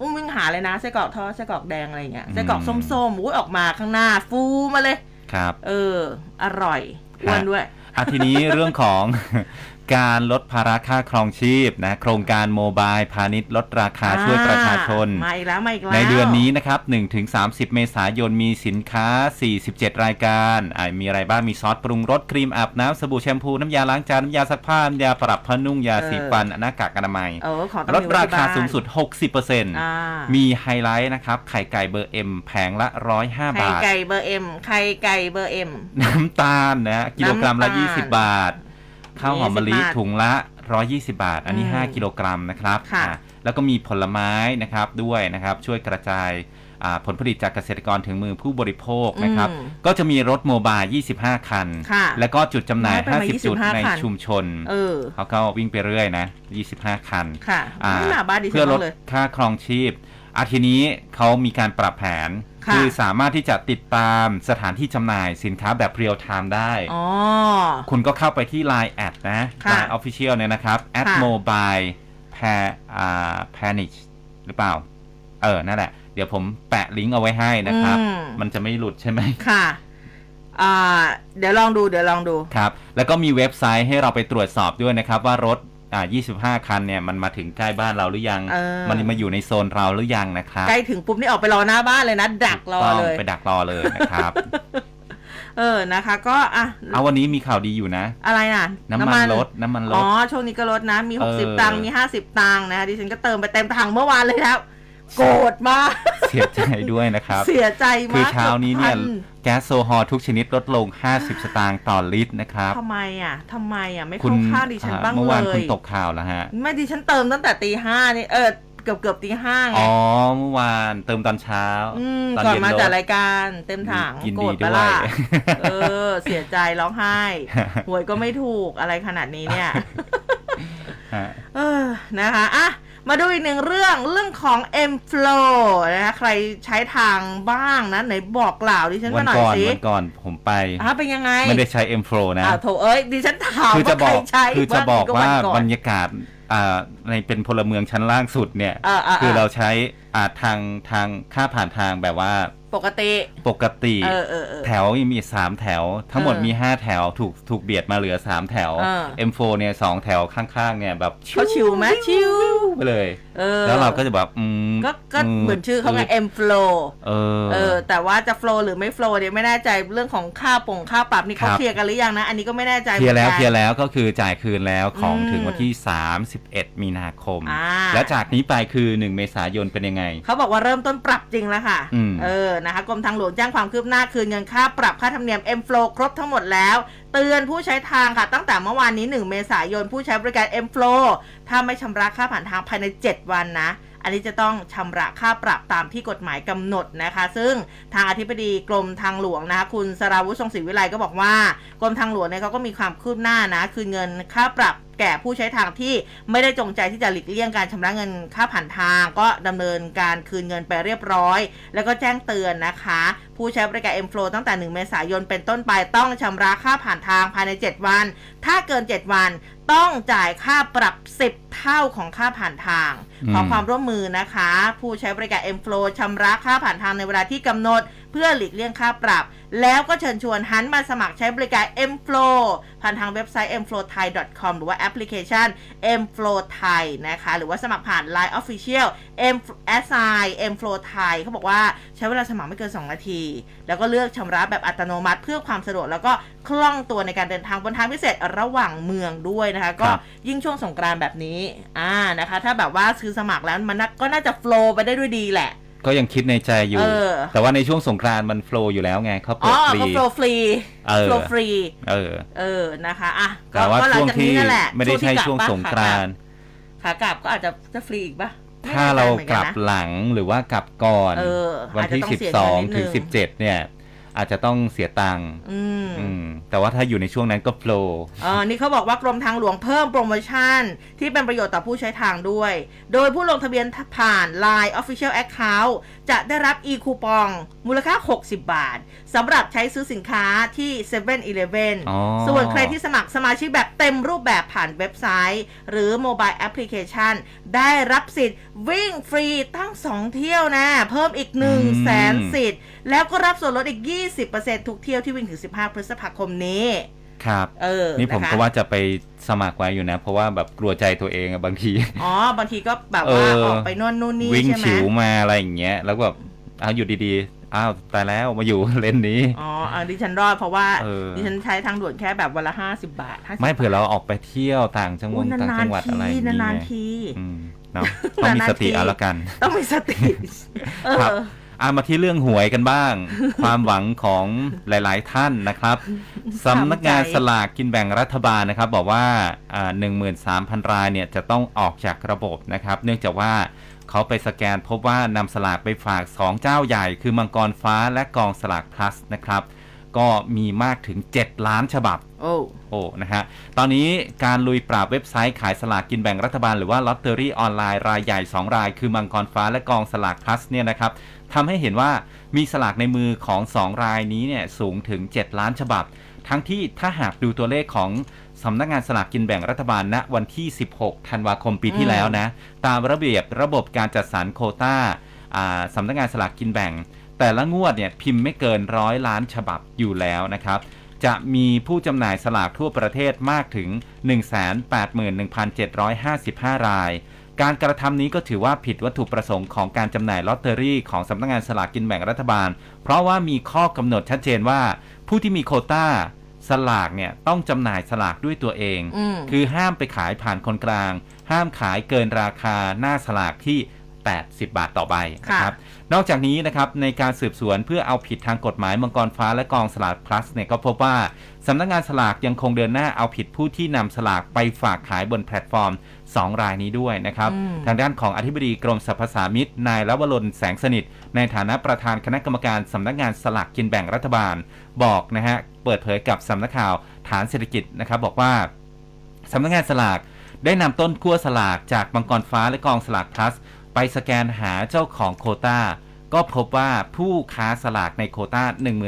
Speaker 1: อุ้มวิ่งหาเลยนะไส้กรอกทอดไส้กรอกแดงอะไรอย่างเงี้ย
Speaker 2: อืม
Speaker 1: ไส้กรอกส้มๆอุ้ยออกมาข้างหน้า ฟูมาเลย
Speaker 2: ครับ
Speaker 1: เออ อร่อยอ้วนด้วย
Speaker 2: อะทีนี้เรื่องของ การลดภาระค่าครองชีพนะโครงการโมบายพาณิชย์ลดราคาช่วยประชาชน
Speaker 1: มาอีกแล้วมาอีกแล้ว
Speaker 2: ในเดือนนี้นะครับ1-30 เมษายนมีสินค้า 47 รายการอะมีอะไรบ้างมีซอสปรุงรสครีมอาบน้ำสบู่แชมพูน้ำยาล้างจานน้ำยาซักผ้าน้ำยาปรับผ้านุ่มยาสีฟันหน้ากากอนามัย
Speaker 1: เออของต้อง
Speaker 2: ลด
Speaker 1: มีไว้
Speaker 2: รา
Speaker 1: ที่
Speaker 2: คา
Speaker 1: บ้น
Speaker 2: สูงสุด 60%
Speaker 1: อ่า
Speaker 2: มีไฮไลท์นะครับไข่ไก่เบอร์ M แผงละ 105
Speaker 1: ไข่
Speaker 2: บาท
Speaker 1: ไก่เบอร์เอ็มไข่ไก่เบอร์เอ็ม
Speaker 2: น้ำตาลนะกิโลกรัมละ
Speaker 1: น้ำตาล
Speaker 2: 20 บาท ข้าวหอมมะลิ
Speaker 1: 20บาท
Speaker 2: ถุงละ 120 บาท อันนี้
Speaker 1: อืม
Speaker 2: 5กิโลกรัมนะครับ
Speaker 1: ค่ะ
Speaker 2: อะแล้วก็มีผลไม้นะครับด้วยนะครับ ช่วยกระจายอ่าผลผลิตจากเกษตรกรถึงมือผู้บริโภคนะครับ
Speaker 1: อืม
Speaker 2: ก็จะมีรถโมบาย 25 คัน
Speaker 1: ค่ะ
Speaker 2: แล้วก็จุดจำหน่าย
Speaker 1: น้อยไปไหม
Speaker 2: 50 จุด
Speaker 1: 25
Speaker 2: ใน
Speaker 1: คัน
Speaker 2: ชุมชน
Speaker 1: เออ
Speaker 2: เขาก็วิ่งไปเรื่อยนะ 25 คัน
Speaker 1: ค่ะ
Speaker 2: อ่า
Speaker 1: ไม่มาบ้านดิฉั
Speaker 2: เพื่อนล
Speaker 1: บ้า
Speaker 2: ด
Speaker 1: งเลย
Speaker 2: ค่าครองชีพ อาทีนี้เขามีการปรับแผน
Speaker 1: ค่ะ
Speaker 2: อสามารถที่จะติดตามสถานที่จำหน่ายสินค้าแบบเรียลไทม์ได้
Speaker 1: อ๋อ
Speaker 2: คุณก็เข้าไปที่ Line แอดนะ
Speaker 1: ค่ะ
Speaker 2: Line Official เนี่ยนะครับแอด
Speaker 1: ค่ะ
Speaker 2: mobile pa อ่า panic หรือเปล่า เออ นั่นแหละ เดี๋ยวผมแปะลิงก์เอาไว้ให้นะครับ
Speaker 1: อืม
Speaker 2: มันจะไม่หลุดใช่ไหม
Speaker 1: ค่ะอ่าเดี๋ยวลองดูเดี๋ยวลองดู
Speaker 2: ครับ แล้วก็มีเว็บไซต์ให้เราไปตรวจสอบด้วยนะครับ ว่ารถ อ่า25 คันเนี่ยมันมาถึงใกล้บ้านเราหรือยัง
Speaker 1: เออ
Speaker 2: มันมาอยู่ในโซนเราหรือยังนะครับ
Speaker 1: ใกล้ถึงปุ๊บนี่ออกไปรอหน้าบ้านเลยนะ ดักรอ
Speaker 2: ต้อง
Speaker 1: เลย
Speaker 2: ไปดักรอเลยนะครับ
Speaker 1: เออนะคะ ก็อะ
Speaker 2: เอาวันนี้มีข่าวดีอยู่นะ
Speaker 1: อะไรน่ะ
Speaker 2: น้ำมันลดน้ำมันล
Speaker 1: อ๋
Speaker 2: ด
Speaker 1: อช่วงนี้ก็ลดนะ มี
Speaker 2: เออ
Speaker 1: 60 ตังค์ มี 50 ตังค์นะคะดิฉันก็เติมไปเต็มถังเมื่อวานเลยแล้ว โกรธมาก
Speaker 2: เสียใจด้วยนะครับ
Speaker 1: เสียใจมาก
Speaker 2: คือเช้านี้เนี่ย
Speaker 1: กือบพั
Speaker 2: แก๊สโซฮอลทุกชนิดลดลง 50 สตางค์ต่อลิตรนะครับ
Speaker 1: ทำไมอะทำไมอะ ไม่
Speaker 2: คุ
Speaker 1: เข้า
Speaker 2: ณ
Speaker 1: ข้างดิฉัน
Speaker 2: อ่า
Speaker 1: บ้าง
Speaker 2: เมื่อ
Speaker 1: เล
Speaker 2: วานคุณ
Speaker 1: ย
Speaker 2: ตกข่าวแล้วฮะ
Speaker 1: ไม่ดิฉันเติมตั้งแต่ตีห้านี่เออเกือบเกือบตีห้าไง
Speaker 2: อ๋อเมื่อวานเติมตอนเช้า
Speaker 1: ม
Speaker 2: ตอน
Speaker 1: ก่อน
Speaker 2: เย็น
Speaker 1: มา
Speaker 2: ลด
Speaker 1: จัดรายการเต็มถัง
Speaker 2: ยิน
Speaker 1: โกร
Speaker 2: ดี
Speaker 1: ธ
Speaker 2: ด้
Speaker 1: ปะ
Speaker 2: วย
Speaker 1: ล่ะเออ เสียใจร้องไห้หวยก็ไม่ถูกอะไรขนาดนี้เนี่ย
Speaker 2: ฮะ
Speaker 1: เออนะคะอะ มาดูอีกหนึ่งเรื่องเรื่องของ M Flow นะคะใครใช้ทางบ้างนะไหนบอกกล่าวดิฉัน
Speaker 2: วั
Speaker 1: มาหน่อย
Speaker 2: ก่อน
Speaker 1: สิ
Speaker 2: วันก่อนผมไป
Speaker 1: อะเป็นยังไง
Speaker 2: ไม่ได้ใช้ M Pro นะ
Speaker 1: อ้าวโถเอ้ยดิฉันถาม
Speaker 2: คือจะ
Speaker 1: ว่า
Speaker 2: บ
Speaker 1: ใค
Speaker 2: อ
Speaker 1: ร
Speaker 2: ก
Speaker 1: ใช้
Speaker 2: คือจะบอกว่า
Speaker 1: นก่อน
Speaker 2: บรรยากาศอ่าในเป็นพลเมืองชั้นล่างสุดเนี่ย
Speaker 1: อ่าอ่า
Speaker 2: คือเราใช้อ่าทางทางค่าผ่านทางแบบว่า
Speaker 1: ปกติ
Speaker 2: ปกติ
Speaker 1: เออเออเออ
Speaker 2: แถวยังมีสามแถว ทั้งหมด
Speaker 1: เออ
Speaker 2: มีห้าแถวถูกถูกเบียดมาเหลือสามแถว
Speaker 1: เออ
Speaker 2: M4 เนี่ยสองแถวข้างๆ เนี่ยแบบ
Speaker 1: เขาชิวไหมชิว
Speaker 2: ไปเลย
Speaker 1: เออ
Speaker 2: แล้วเราก็จะแบบ อืม
Speaker 1: ก็ก็เหมือนชื่อเขาไง M Flow
Speaker 2: เออ
Speaker 1: เออ แต่ว่าจะ flow หรือไม่ flow เนี่ยไม่แน่ใจเรื่องของค่าปงค่าปรับนี่เขา
Speaker 2: ครับ
Speaker 1: เคลียร์กันหรือยังนะ อันนี้ก็ไม่แน่ใจ
Speaker 2: เคลียร์แล้ว
Speaker 1: หมือน
Speaker 2: เค
Speaker 1: กัน
Speaker 2: ลียร์แล้วก็คือจ่ายคืนแล้วของ
Speaker 1: อืม
Speaker 2: ถึงวันที่ 31 มีนาคม
Speaker 1: อ่า
Speaker 2: แล้วจากนี้ไปคือ 1 เมษายนเป็นยังไง
Speaker 1: เขาบอกว่าเริ่มต้นปรับจริงแล้วค่ะ
Speaker 2: อืม
Speaker 1: เออ นะคะกรมทางหลวงแจ้งความคืบหน้าคืนเงินค่าปรับค่าธรรมเนียม M Flow ครบทั้งหมดแล้ว เตือนผู้ใช้ทางค่ะ ตั้งแต่เมื่อวานนี้ 1 เมษายนผู้ใช้บริการ M Flow ถ้าไม่ชำระค่าผ่านทางภายใน 7 วันนะอันนี้จะต้องชำระค่าปรับตามที่กฎหมายกำหนดนะคะ ซึ่งทางอธิบดีกรมทางหลวงนะคะคุณสราวุฒิทรงศรีวิไลก็บอกว่ากรมทางหลวงเนี่ยเขาก็มีความคืบหน้านะ คือเงินค่าปรับ แก่ผู้ใช้ทางที่ไม่ได้จงใจที่จะหลีกเลี่ยงการชำระเงินค่าผ่านทาง ก็ดำเนินการคืนเงินไปเรียบร้อย แล้วก็แจ้งเตือนนะคะ ผู้ใช้บริการ M Flow ตั้งแต่ 1 เมษายนเป็นต้นไปต้องชำระค่าผ่านทางภายใน 7 วัน ถ้าเกิน 7 วันต้องจ่ายค่าปรับ 10 เท่าของค่าผ่านทาง
Speaker 2: อืม
Speaker 1: ขอความร่วมมือนะคะ ผู้ใช้บริการ M Flow ชำระค่าผ่านทางในเวลาที่กำหนด เพื่อหลีกเลี่ยงค่าปรับ แล้วก็เชิญชวนหันมาสมัครใช้บริการ M Flow ผ่านทางเว็บไซต์ mflowthai.com หรือว่าแอปพลิเคชัน M Flow Thai นะคะ หรือว่าสมัครผ่าน Line Official M s i M Flow Thai เขาบอกว่าใช้เวลาสมัครไม่เกิน 2 นาที แล้วก็เลือกชำระแบบอัตโนมัติเพื่อความสะดวกแล้วก็คล่องตัวในการเดินทางบนทางพิเศษระหว่างเมืองด้วยนะคะ ก็
Speaker 2: ครับ
Speaker 1: ยิ่งช่วงสงกรานต์แบบนี้อ่านะคะ ถ้าแบบว่าซื้อสมัครแล้วมันน่าก็น่าจะโฟล์ไปได้ด้วยดีแหละ
Speaker 2: ก็ยังคิดในใจอยู่
Speaker 1: เออ
Speaker 2: แต่ว่าในช่วงสงกรานต์มันโฟล์อยู่แล้วไงเขา
Speaker 1: อ๋
Speaker 2: เปิ
Speaker 1: อ
Speaker 2: ดฟรี
Speaker 1: ก็โฟล์ฟรี
Speaker 2: เออ
Speaker 1: โฟล์ฟรี
Speaker 2: เออ
Speaker 1: เออนะคะอะก็
Speaker 2: แต่ว่า
Speaker 1: ก็หลั
Speaker 2: ช่วง
Speaker 1: จาก
Speaker 2: ที่
Speaker 1: นี้นั่นแหละ
Speaker 2: ไม่ได้ใช่
Speaker 1: ที่
Speaker 2: ช่วง
Speaker 1: ปะ
Speaker 2: สงกรานต์
Speaker 1: ขากลับก็อาจจะจะฟรีอีกปะไม่
Speaker 2: ถ้า
Speaker 1: แน่ใจ
Speaker 2: เรา
Speaker 1: หมือน
Speaker 2: กลับ
Speaker 1: นะ
Speaker 2: หลังหรือว่ากลับก่อน
Speaker 1: เออ
Speaker 2: วันที่
Speaker 1: อาจจะต้องเสียเงินนิดนึง
Speaker 2: 12 ถึง 17 เนี่ย อาจจะต้องเสียตังค์
Speaker 1: อืม
Speaker 2: อืมแต่ว่าถ้าอยู่ในช่วงนั้นก็โฟลว์
Speaker 1: เออนี่เขาบอกว่ากรมทางหลวงเพิ่มโปรโมชั่น ที่เป็นประโยชน์ต่อผู้ใช้ทางด้วย โดยผู้ลงทะเบียนผ่าน Line Official Account จะได้รับ e คูปองมูลค่า 60 บาทสำหรับใช้ซื้อสินค้าที่7 e เ e ่ e อ
Speaker 2: อ๋อ
Speaker 1: ส่วนใครที่สมัครสมาชิกแบบเต็มรูปแบบผ่านเว็บไซต์ หรือโมบายแอปพลิเคชัน ได้รับสิทธิ์วิ่งฟรีตั้ง 2 เที่ยวนะ เพิ่มอีก1 0 0 0 0แสนสิทธิ์ แล้วก็รับส่วนลดอีก 20%ทุกเที่ยวที่วิ่งถึง 15 พฤษภาคมนี้
Speaker 2: ครับ
Speaker 1: เออ
Speaker 2: นี่ผมะ
Speaker 1: คะ
Speaker 2: ก็ว่าจะไปสมัครไว้อยู่นะ เพราะว่าแบบกลัวใจตัวเองอะบางที
Speaker 1: อ๋อบางทีก็แบบว่า
Speaker 2: เออ
Speaker 1: ออกไปนู่นนู่นนี่
Speaker 2: วิ่ง
Speaker 1: ใช่ไหม
Speaker 2: ฉิวมาอะไรอย่างเงี้ย แล้วก็แบบเอาอยู่ดีๆ อ้าวตายแล้วมาอยู่เลนนี้
Speaker 1: อ๋ออะดิฉันรอดเพราะว่า
Speaker 2: เออ
Speaker 1: ดิฉันใช้ทางด่วนแค่แบบวันละห้าสิบบาท50
Speaker 2: ไม่เผื่อเราออกไปเที่ยวต่างจังหวั
Speaker 1: อุ๊
Speaker 2: ด
Speaker 1: ย
Speaker 2: ต่าง
Speaker 1: นา
Speaker 2: จั
Speaker 1: น
Speaker 2: งหวัด
Speaker 1: ๆ
Speaker 2: อะไร
Speaker 1: ที
Speaker 2: อย่าง
Speaker 1: นาน
Speaker 2: เงี้ย
Speaker 1: ๆที
Speaker 2: อืมเนาะต้องมี
Speaker 1: นานๆ
Speaker 2: สติ
Speaker 1: ที
Speaker 2: เอาละกัน
Speaker 1: ต้องมีสติเอ
Speaker 2: ครับ
Speaker 1: อ
Speaker 2: อ่ามาที่เรื่องหวยกันบ้าง ความหวังของหลาย ๆ ท่านนะครับสำนักงานสลากกินแบ่งรัฐบาลนะครับ บอกว่าอ่า 13,000 รายเนี่ยจะต้องออกจากระบบนะครับ เนื่องจากว่าเขาไปสแกนพบว่านำสลากไปฝาก 2 เจ้าใหญ่ คือมังกรฟ้าและกองสลากพลัสนะครับ ก็มีมากถึง 7 ล้านฉบับ
Speaker 1: โอ้
Speaker 2: โอ้นะฮะ ตอนนี้การลุยปราบเว็บไซต์ขายสลากกินแบ่งรัฐบาล หรือว่าลอตเตอรี่ออนไลน์รายใหญ่ 2 ราย คือมังกรฟ้าและกองสลากพลัสเนี่ยนะครับ ทำให้เห็นว่ามีสลากในมือของ 2 รายนี้เนี่ยสูงถึง 7 ล้านฉบับ ทั้งที่ถ้าหากดูตัวเลขของสำนักงานสลากกินแบ่งรัฐบาลณวันที่ 16 ธันวาคมปีที่แล้วนะ ตามระเบียบระบบการจัดสรรโคต้าอ่าสำนักงานสลากกินแบ่ง แต่ละงวดเนี่ยพิมพ์ไม่เกินร้อยล้านฉบับอยู่แล้วนะครับจะมีผู้จำหน่ายสลากทั่วประเทศมากถึง 181,755 ราย การกระทำนี้ก็ถือว่าผิดวัตถุประสงค์ของการจำหน่ายลอตเตอรี่ของสำนักงานสลากกินแบ่งรัฐบาล เพราะว่ามีข้อกำหนดชัดเจนว่า ผู้ที่มีโควต้าสลากเนี่ยต้องจำหน่ายสลากด้วยตัวเอง
Speaker 1: อืม
Speaker 2: คือห้ามไปขายผ่านคนกลาง ห้ามขายเกินราคาหน้าสลากที่ 80 บาทต่อใบนะครับนอกจากนี้นะครับในการสืบสวนเพื่อเอาผิดทางกฎหมายมังกรฟ้าและกองสลากพลัสเนี่ยก็พบว่าสำนักงานสลากยังคงเดินหน้าเอาผิดผู้ที่นำสลากไปฝากขายบนแพลตฟอร์ม 2 รายนี้ด้วยนะครับ
Speaker 1: อืม
Speaker 2: ทางด้านของอธิบดีกรมสรรพสามิตนายลวรนแสงสนิท ในฐานะประธานคณะกรรมการสำนักงานสลากกินแบ่งรัฐบาล บอกนะฮะเปิดเผยกับสำนักข่าวฐานเศรษฐกิจนะครับบอกว่าสำนักงานสลากได้นำต้นขั้วสลากจากมังกรฟ้าและกองสลากพลัส ไปสแกนหาเจ้าของโควต้าก็พบว่าผู้ค้าสลากในโควต้า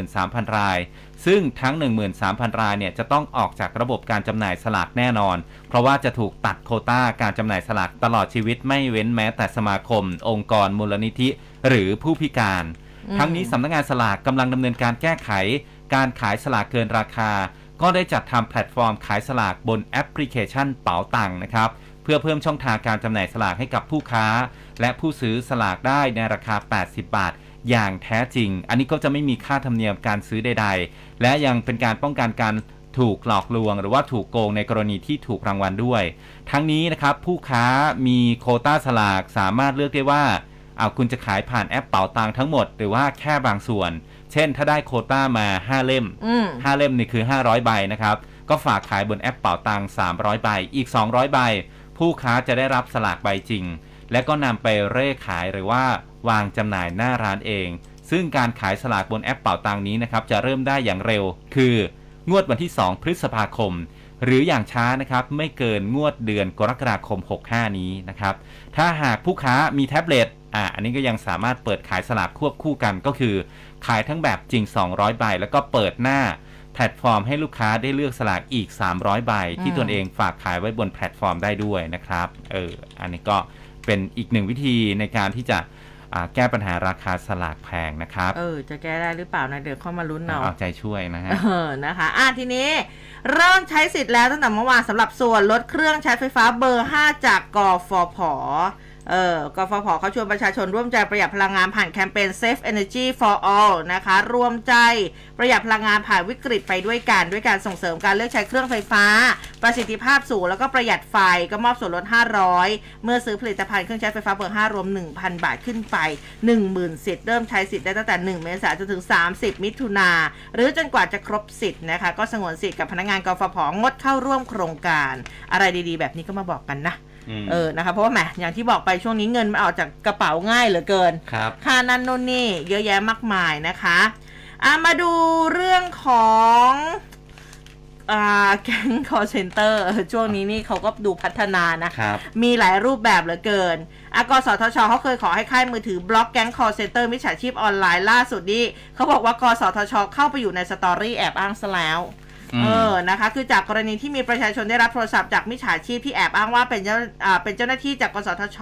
Speaker 2: 13,000 ราย ซึ่งทั้ง 13,000 รายเนี่ยจะต้องออกจากระบบการจำหน่ายสลากแน่นอน เพราะว่าจะถูกตัดโควต้าการจำหน่ายสลากตลอดชีวิตไม่เว้นแม้แต่สมาคม องค์กรมูลนิธิ หรือผู้พิการ
Speaker 1: อืม
Speaker 2: ทั้งนี้สำนักงานสลากกำลังดำเนินการแก้ไข การขายสลากเกินราคา ก็ได้จัดทำแพลตฟอร์มขายสลากบนแอปพลิเคชันเป๋าตังค์นะครับเพื่อเพิ่มช่องทางการจำหน่ายสลากให้กับผู้ค้า และผู้ซื้อสลากได้ในราคา 80 บาท อย่างแท้จริง อันนี้ก็จะไม่มีค่าธรรมเนียมการซื้อใด ๆ และยังเป็นการป้องกันการถูกหลอกลวง หรือว่าถูกโกงในกรณีที่ถูกรางวัลด้วย ทั้งนี้นะครับผู้ค้ามีโควต้าสลากสามารถเลือกได้ว่าเอาคุณจะขายผ่านแอปเป๋าตังค์ทั้งหมด หรือว่าแค่บางส่วน เช่น ถ้าได้โควต้ามา 5 เล่ม
Speaker 1: อืม
Speaker 2: 5 เล่มนี่คือ 500 ใบนะครับ ก็ฝากขายบนแอปเป๋าตังค์300 ใบ อีก 200 ใบ ผู้ค้าจะได้รับสลากใบจริง และก็นำไปเร่ขายหรือว่า วางจำหน่ายหน้าร้านเอง ซึ่งการขายสลากบนแอปเป๋าตังค์นี้นะครับจะเริ่มได้อย่างเร็ว คืองวดวันที่ 2 พฤษภาคม หรืออย่างช้านะครับไม่เกินงวดเดือนกรกฎาคม 65 นี้นะครับถ้าหากผู้ค้ามีแท็บเล็ตอ่าอันนี้ก็ยังสามารถเปิดขายสลากควบคู่กันก็คือ ขายทั้งแบบจริง 200 ใบ แล้วก็เปิดหน้าแพลตฟอร์มให้ลูกค้าได้เลือกสลากอีก 300 ใบ ที่
Speaker 1: อืม
Speaker 2: ตนเองฝากขายไว้บนแพลตฟอร์มได้ด้วยนะครับ เออ อันนี้ก็เป็นอีกหนึ่งวิธีในการที่จะอ่า แก้ปัญหาราคาสลากแพงนะครับ
Speaker 1: เออ จะแก้ได้หรือเปล่านะเดี๋ยวเข้ามาลุ้นเอา
Speaker 2: เอาใจช่วยนะฮะ
Speaker 1: เออ นะคะ อะทีนี้เริ่มใช้สิทธิ์แล้วตั้งแต่เมื่อวานสำหรับส่วนลดเครื่องใช้ไฟฟ้าเบอร์ 5 จากกฟผ เออกฟผเขาชวนประชาชนร่วมใจประหยัดพลังงานผ่านแคมเปญ Safe Energy for All นะคะ รวมใจประหยัดพลังงานผ่านวิกฤตไปด้วยกัน ด้วยการส่งเสริมการเลือกใช้เครื่องไฟฟ้า ประสิทธิภาพสูง แล้วก็ประหยัดไฟก็มอบส่วนลด 500 เมื่อซื้อผลิตภัณฑ์เครื่องใช้ไฟฟ้าเบอร์ 5 รวม 1,000 บาทขึ้นไป 10,000 สิทธิ์ เริ่มใช้สิทธิ์ได้ตั้งแต่ 1 เมษายนจนถึง 30 มิถุนาหรือจนกว่าจะครบสิทธิ์นะคะก็สงวนสิทธิ์กับพนักงานกฟผงดเข้าร่วมโครงการ อะไรดีๆ แบบนี้ก็มาบอกกันนะ เออนะคะเพราะว่าแหมอย่างที่บอกไปช่วงนี้เงินมันออกจากกระเป๋าง่ายเหลือเกิน
Speaker 2: ครับ
Speaker 1: ค่านั่นนู่นนี่เยอะแยะมากมายนะคะอะมาดูเรื่องของอ่าแก๊งคอลเซ็นเตอร์ช่วงนี้นี่เขาก็ดูพัฒนานะ
Speaker 2: ครับ
Speaker 1: มีหลายรูปแบบเหลือเกินอากสทชเขาเคยขอให้ค่ายมือถือบล็อกแก๊งคอลเซ็นเตอร์มิจฉาชีพออนไลน์ล่าสุดนี้เขาบอกว่ากสทชเข้าไปอยู่ใน story แอบอ้างซะแล้ว
Speaker 2: อืม
Speaker 1: เออนะคะ คือจากกรณีที่มีประชาชนได้รับโทรศัพท์จากมิจฉาชีพที่แอบอ้างว่าเป็นเจ้าเป็นเจ้าหน้าที่จากกสทช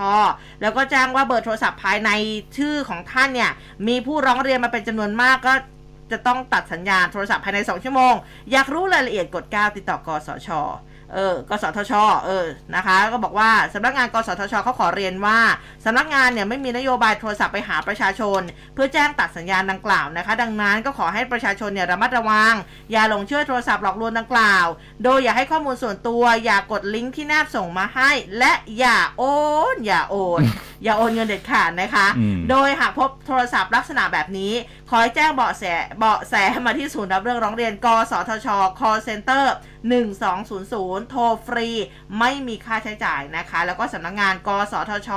Speaker 1: แล้วก็แจ้งว่าเบอร์โทรศัพท์ภายในชื่อของท่านเนี่ยมีผู้ร้องเรียนมาเป็นจำนวนมากก็จะต้องตัดสัญญาณโทรศัพท์ภายใน 2 ชั่วโมง อยากรู้รายละเอียดกด 9 ติดต่อกสช เออกสทช เออ นะคะ ก็บอกว่าสำนักงานกสทชเขาขอเรียนว่าสำนักงานเนี่ยไม่มีนโยบายโทรศัพท์ไปหาประชาชน เพื่อแจ้งตัดสัญญาณดังกล่าวนะคะ ดังนั้นก็ขอให้ประชาชนเนี่ยระมัดระวัง อย่าหลงเชื่อโทรศัพท์หลอกลวงดังกล่าว โดยอย่าให้ข้อมูลส่วนตัว อย่ากดลิงก์ที่แนบส่งมาให้ และอย่าโอน อย่าโอน อย่าโอนเงินเด็ดขาดนะคะ
Speaker 2: อืม
Speaker 1: โดยหากพบโทรศัพท์ลักษณะแบบนี้ ขอให้แจ้งเบาะแสเบาะแสมาที่ศูนย์รับเรื่องร้องเรียน กสทช call center 1200 โทรฟรี ไม่มีค่าใช้จ่ายนะคะ แล้วก็สำนักงาน กสทช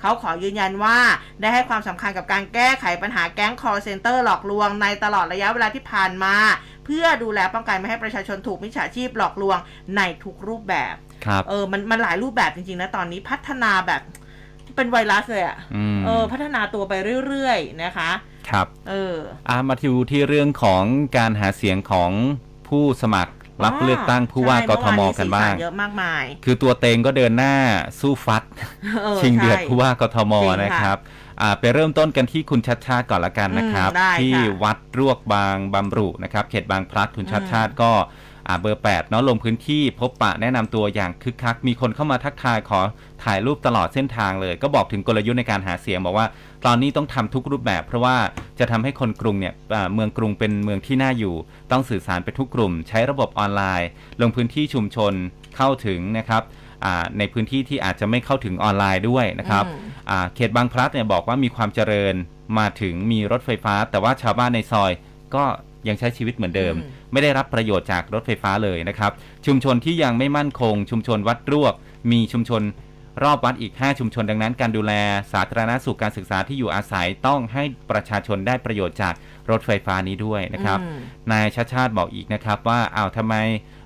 Speaker 1: เขาขอยืนยันว่า ได้ให้ความสำคัญกับการแก้ไขปัญหาแก๊ง call center หลอกลวงในตลอดระยะเวลาที่ผ่านมา เพื่อดูแลป้องกันไม่ให้ประชาชนถูกมิจฉาชีพหลอกลวงในทุกรูปแบบ
Speaker 2: ครับ
Speaker 1: เออ มันมันหลายรูปแบบจริงๆนะตอนนี้พัฒนาแบบ เป็นไวรัสเลยอะ
Speaker 2: อืม
Speaker 1: เออ พัฒนาตัวไปเรื่อยๆนะคะ
Speaker 2: ครับ
Speaker 1: เออ
Speaker 2: อ่ามาดูที่เรื่องของการหาเสียงของผู้สมัครรับเลือกตั้งผู้ว่า
Speaker 1: ใช่
Speaker 2: กทม
Speaker 1: เอว
Speaker 2: กันบ้าง
Speaker 1: สีสัเยอะมากมาย
Speaker 2: คือตัวเต็งก็เดินหน้าสู้ฟัด
Speaker 1: ออ
Speaker 2: ชิงเดือด
Speaker 1: ใช่
Speaker 2: ผู้ว่ากทม
Speaker 1: จริงค่ะ
Speaker 2: นะครับอ่าไปเริ่มต้นกันที่คุณชัดชาติก่อนละกันนะครับ
Speaker 1: อืมได้
Speaker 2: ที่
Speaker 1: ค่ะ
Speaker 2: วัดรวกบางบำรุนะครับ เขตบางพลัดคุณชัด
Speaker 1: อืม
Speaker 2: ชาติก็อ่า เบอร์8เนาะลงพื้นที่พบปะแนะนำตัวอย่างคึกคัก มีคนเข้ามาทักทายขอถ่ายรูปตลอดเส้นทางเลย ก็บอกถึงกลยุทธ์ในการหาเสียงบอกว่า ตอนนี้ต้องทำทุกรูปแบบ เพราะว่าจะทำให้คนกรุงเนี่ยอ่าเมืองกรุงเป็นเมืองที่น่าอยู่ ต้องสื่อสารไปทุกกลุ่ม ใช้ระบบออนไลน์ ลงพื้นที่ชุมชนเข้าถึงนะครับอ่าในพื้นที่ที่อาจจะไม่เข้าถึงออนไลน์ด้วยนะครับ
Speaker 1: อืม
Speaker 2: อ่าเขตบางพลัดเนี่ยบอกว่ามีความเจริญมาถึงมีรถไฟฟ้า แต่ว่าชาวบ้านในซอยก็ ยังใช้ชีวิตเหมือนเดิม
Speaker 1: อืม
Speaker 2: ไม่ได้รับประโยชน์จากรถไฟฟ้าเลยนะครับ ชุมชนที่ยังไม่มั่นคง ชุมชนวัดรวก มีชุมชนรอบวัดอีก 5 ชุมชนดังนั้น การดูแลสาธารณสุขการศึกษาที่อยู่อาศัยต้องให้ประชาชนได้ประโยชน์จากรถไฟฟ้านี้ด้วยนะครับ
Speaker 1: อืม
Speaker 2: นายชาติชาติบอกอีกนะครับว่าอ้าวทำไม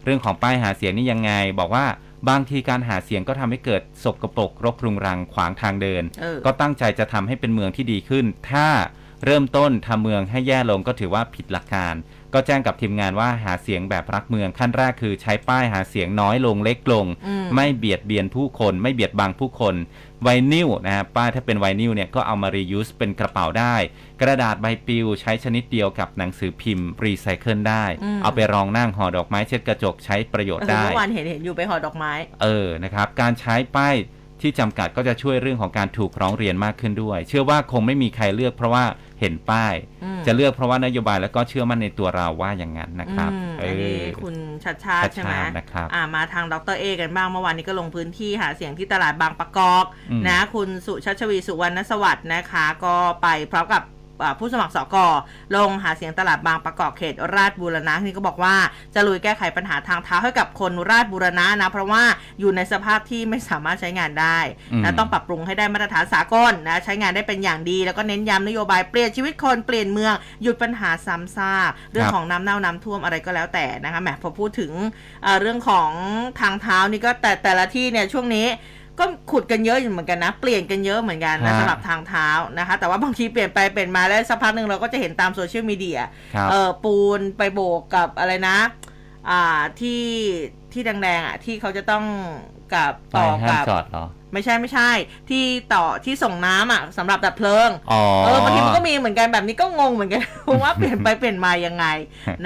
Speaker 2: เรื่องของป้ายหาเสียงนี่ยังไง บอกว่าบางทีการหาเสียงก็ทำให้เกิดสกปรกรกรุงรังขวางทางเดิน
Speaker 1: เออ
Speaker 2: ก็ตั้งใจจะทำให้เป็นเมืองที่ดีขึ้น ถ้า เริ่มต้นทำเมืองให้แย่ลงก็ถือว่าผิดหลักการ ก็แจ้งกับทีมงานว่าหาเสียงแบบรักเมืองขั้นแรกคือใช้ป้ายหาเสียงน้อยลงเล็กลง
Speaker 1: อืม
Speaker 2: ไม่เบียดเบียนผู้คน ไม่เบียดบังผู้คนไวนิลนะฮะป้ายถ้าเป็นไวนิลเนี่ยก็เอามา reuse เป็นกระเป๋าได้ กระดาษใบปลิวใช้ชนิดเดียวกับหนังสือพิมพ์รีไซเคิลได้
Speaker 1: อืม
Speaker 2: เอาไปรองนั่งห่อดอกไม้เช็ดกระจกใช้ประโยชน์
Speaker 1: เออ
Speaker 2: ได้
Speaker 1: เมื่อวานเห็นเห็นอยู่ไปห่อดอกไม้
Speaker 2: เออนะครับการใช้ป้าย ที่จำกัดก็จะช่วยเรื่องของการถูกร้องเรียนมากขึ้นด้วย เชื่อว่าคงไม่มีใครเลือกเพราะว่าเห็นป้าย
Speaker 1: อืม
Speaker 2: จะเลือกเพราะว่านโยบายแล้วก็เชื่อมั่นในตัวเราว่าอย่างนั้นนะครับ
Speaker 1: อืม
Speaker 2: เอ
Speaker 1: อันนี้
Speaker 2: อ
Speaker 1: คุณชัดชาติ
Speaker 2: ชัด
Speaker 1: ใช่ไหม
Speaker 2: ชาตินะครับ
Speaker 1: อ่ามาทางดรเอกันบ้างเมื่อวานนี้ก็ลงพื้นที่หาเสียงที่ตลาดบางประกอบ
Speaker 2: อืม
Speaker 1: นะ คุณสุชัชวีสุวรรณสวัสดิ์นะคะ ก็ไปพร้อมกับอ่า ผู้สมัครสกลงหาเสียงตลาดบางประกอบเขตราชบูรณะนี่ก็บอกว่าจะลุยแก้ไขปัญหาทางเท้าให้กับคนราชบูรณะนะ เพราะว่าอยู่ในสภาพที่ไม่สามารถใช้งานได้นะ
Speaker 2: อืม
Speaker 1: ต้องปรับปรุงให้ได้มาตรฐานสากลนะใช้งานได้เป็นอย่างดี แล้วก็เน้นย้ำนโยบายเปลี่ยนชีวิตคนเปลี่ยนเมืองหยุดปัญหาซ้ำซากเรื่องของน้ำเน่าน้ำท่วมอะไรก็แล้วแต่นะคะแหมพอพูดถึงเอ่อเรื่องของทางเท้านี่ก็แต่แต่ละที่เนี่ยช่วงนี้ ก็ขุดกันเยอะอยู่เหมือนกันนะ เปลี่ยนกันเยอะเหมือนกันนะ
Speaker 2: ฮะ
Speaker 1: สำหรับทางเท้านะคะ แต่ว่าบางทีเปลี่ยนไปเปลี่ยนมาแล้วสักพักหนึ่งเราก็จะเห็นตามโซเชียลมีเดีย
Speaker 2: ครับ
Speaker 1: เออปูนไปโบกกับอะไรนะ อ่าที่ที่แดงๆอะที่เขาจะต้องกับ
Speaker 2: ไป
Speaker 1: ต่อ
Speaker 2: ห้าม
Speaker 1: กับ
Speaker 2: จอดเหรอ
Speaker 1: ไม่ใช่ไม่ใช่ ที่ต่อที่ส่งน้ำอะสำหรับดับเพลิง
Speaker 2: อ๋อ
Speaker 1: เออบางทีมันก็มีเหมือนกันแบบนี้ก็งงเหมือนกันว่าเปลี่ยนไปเปลี่ยนมายังไง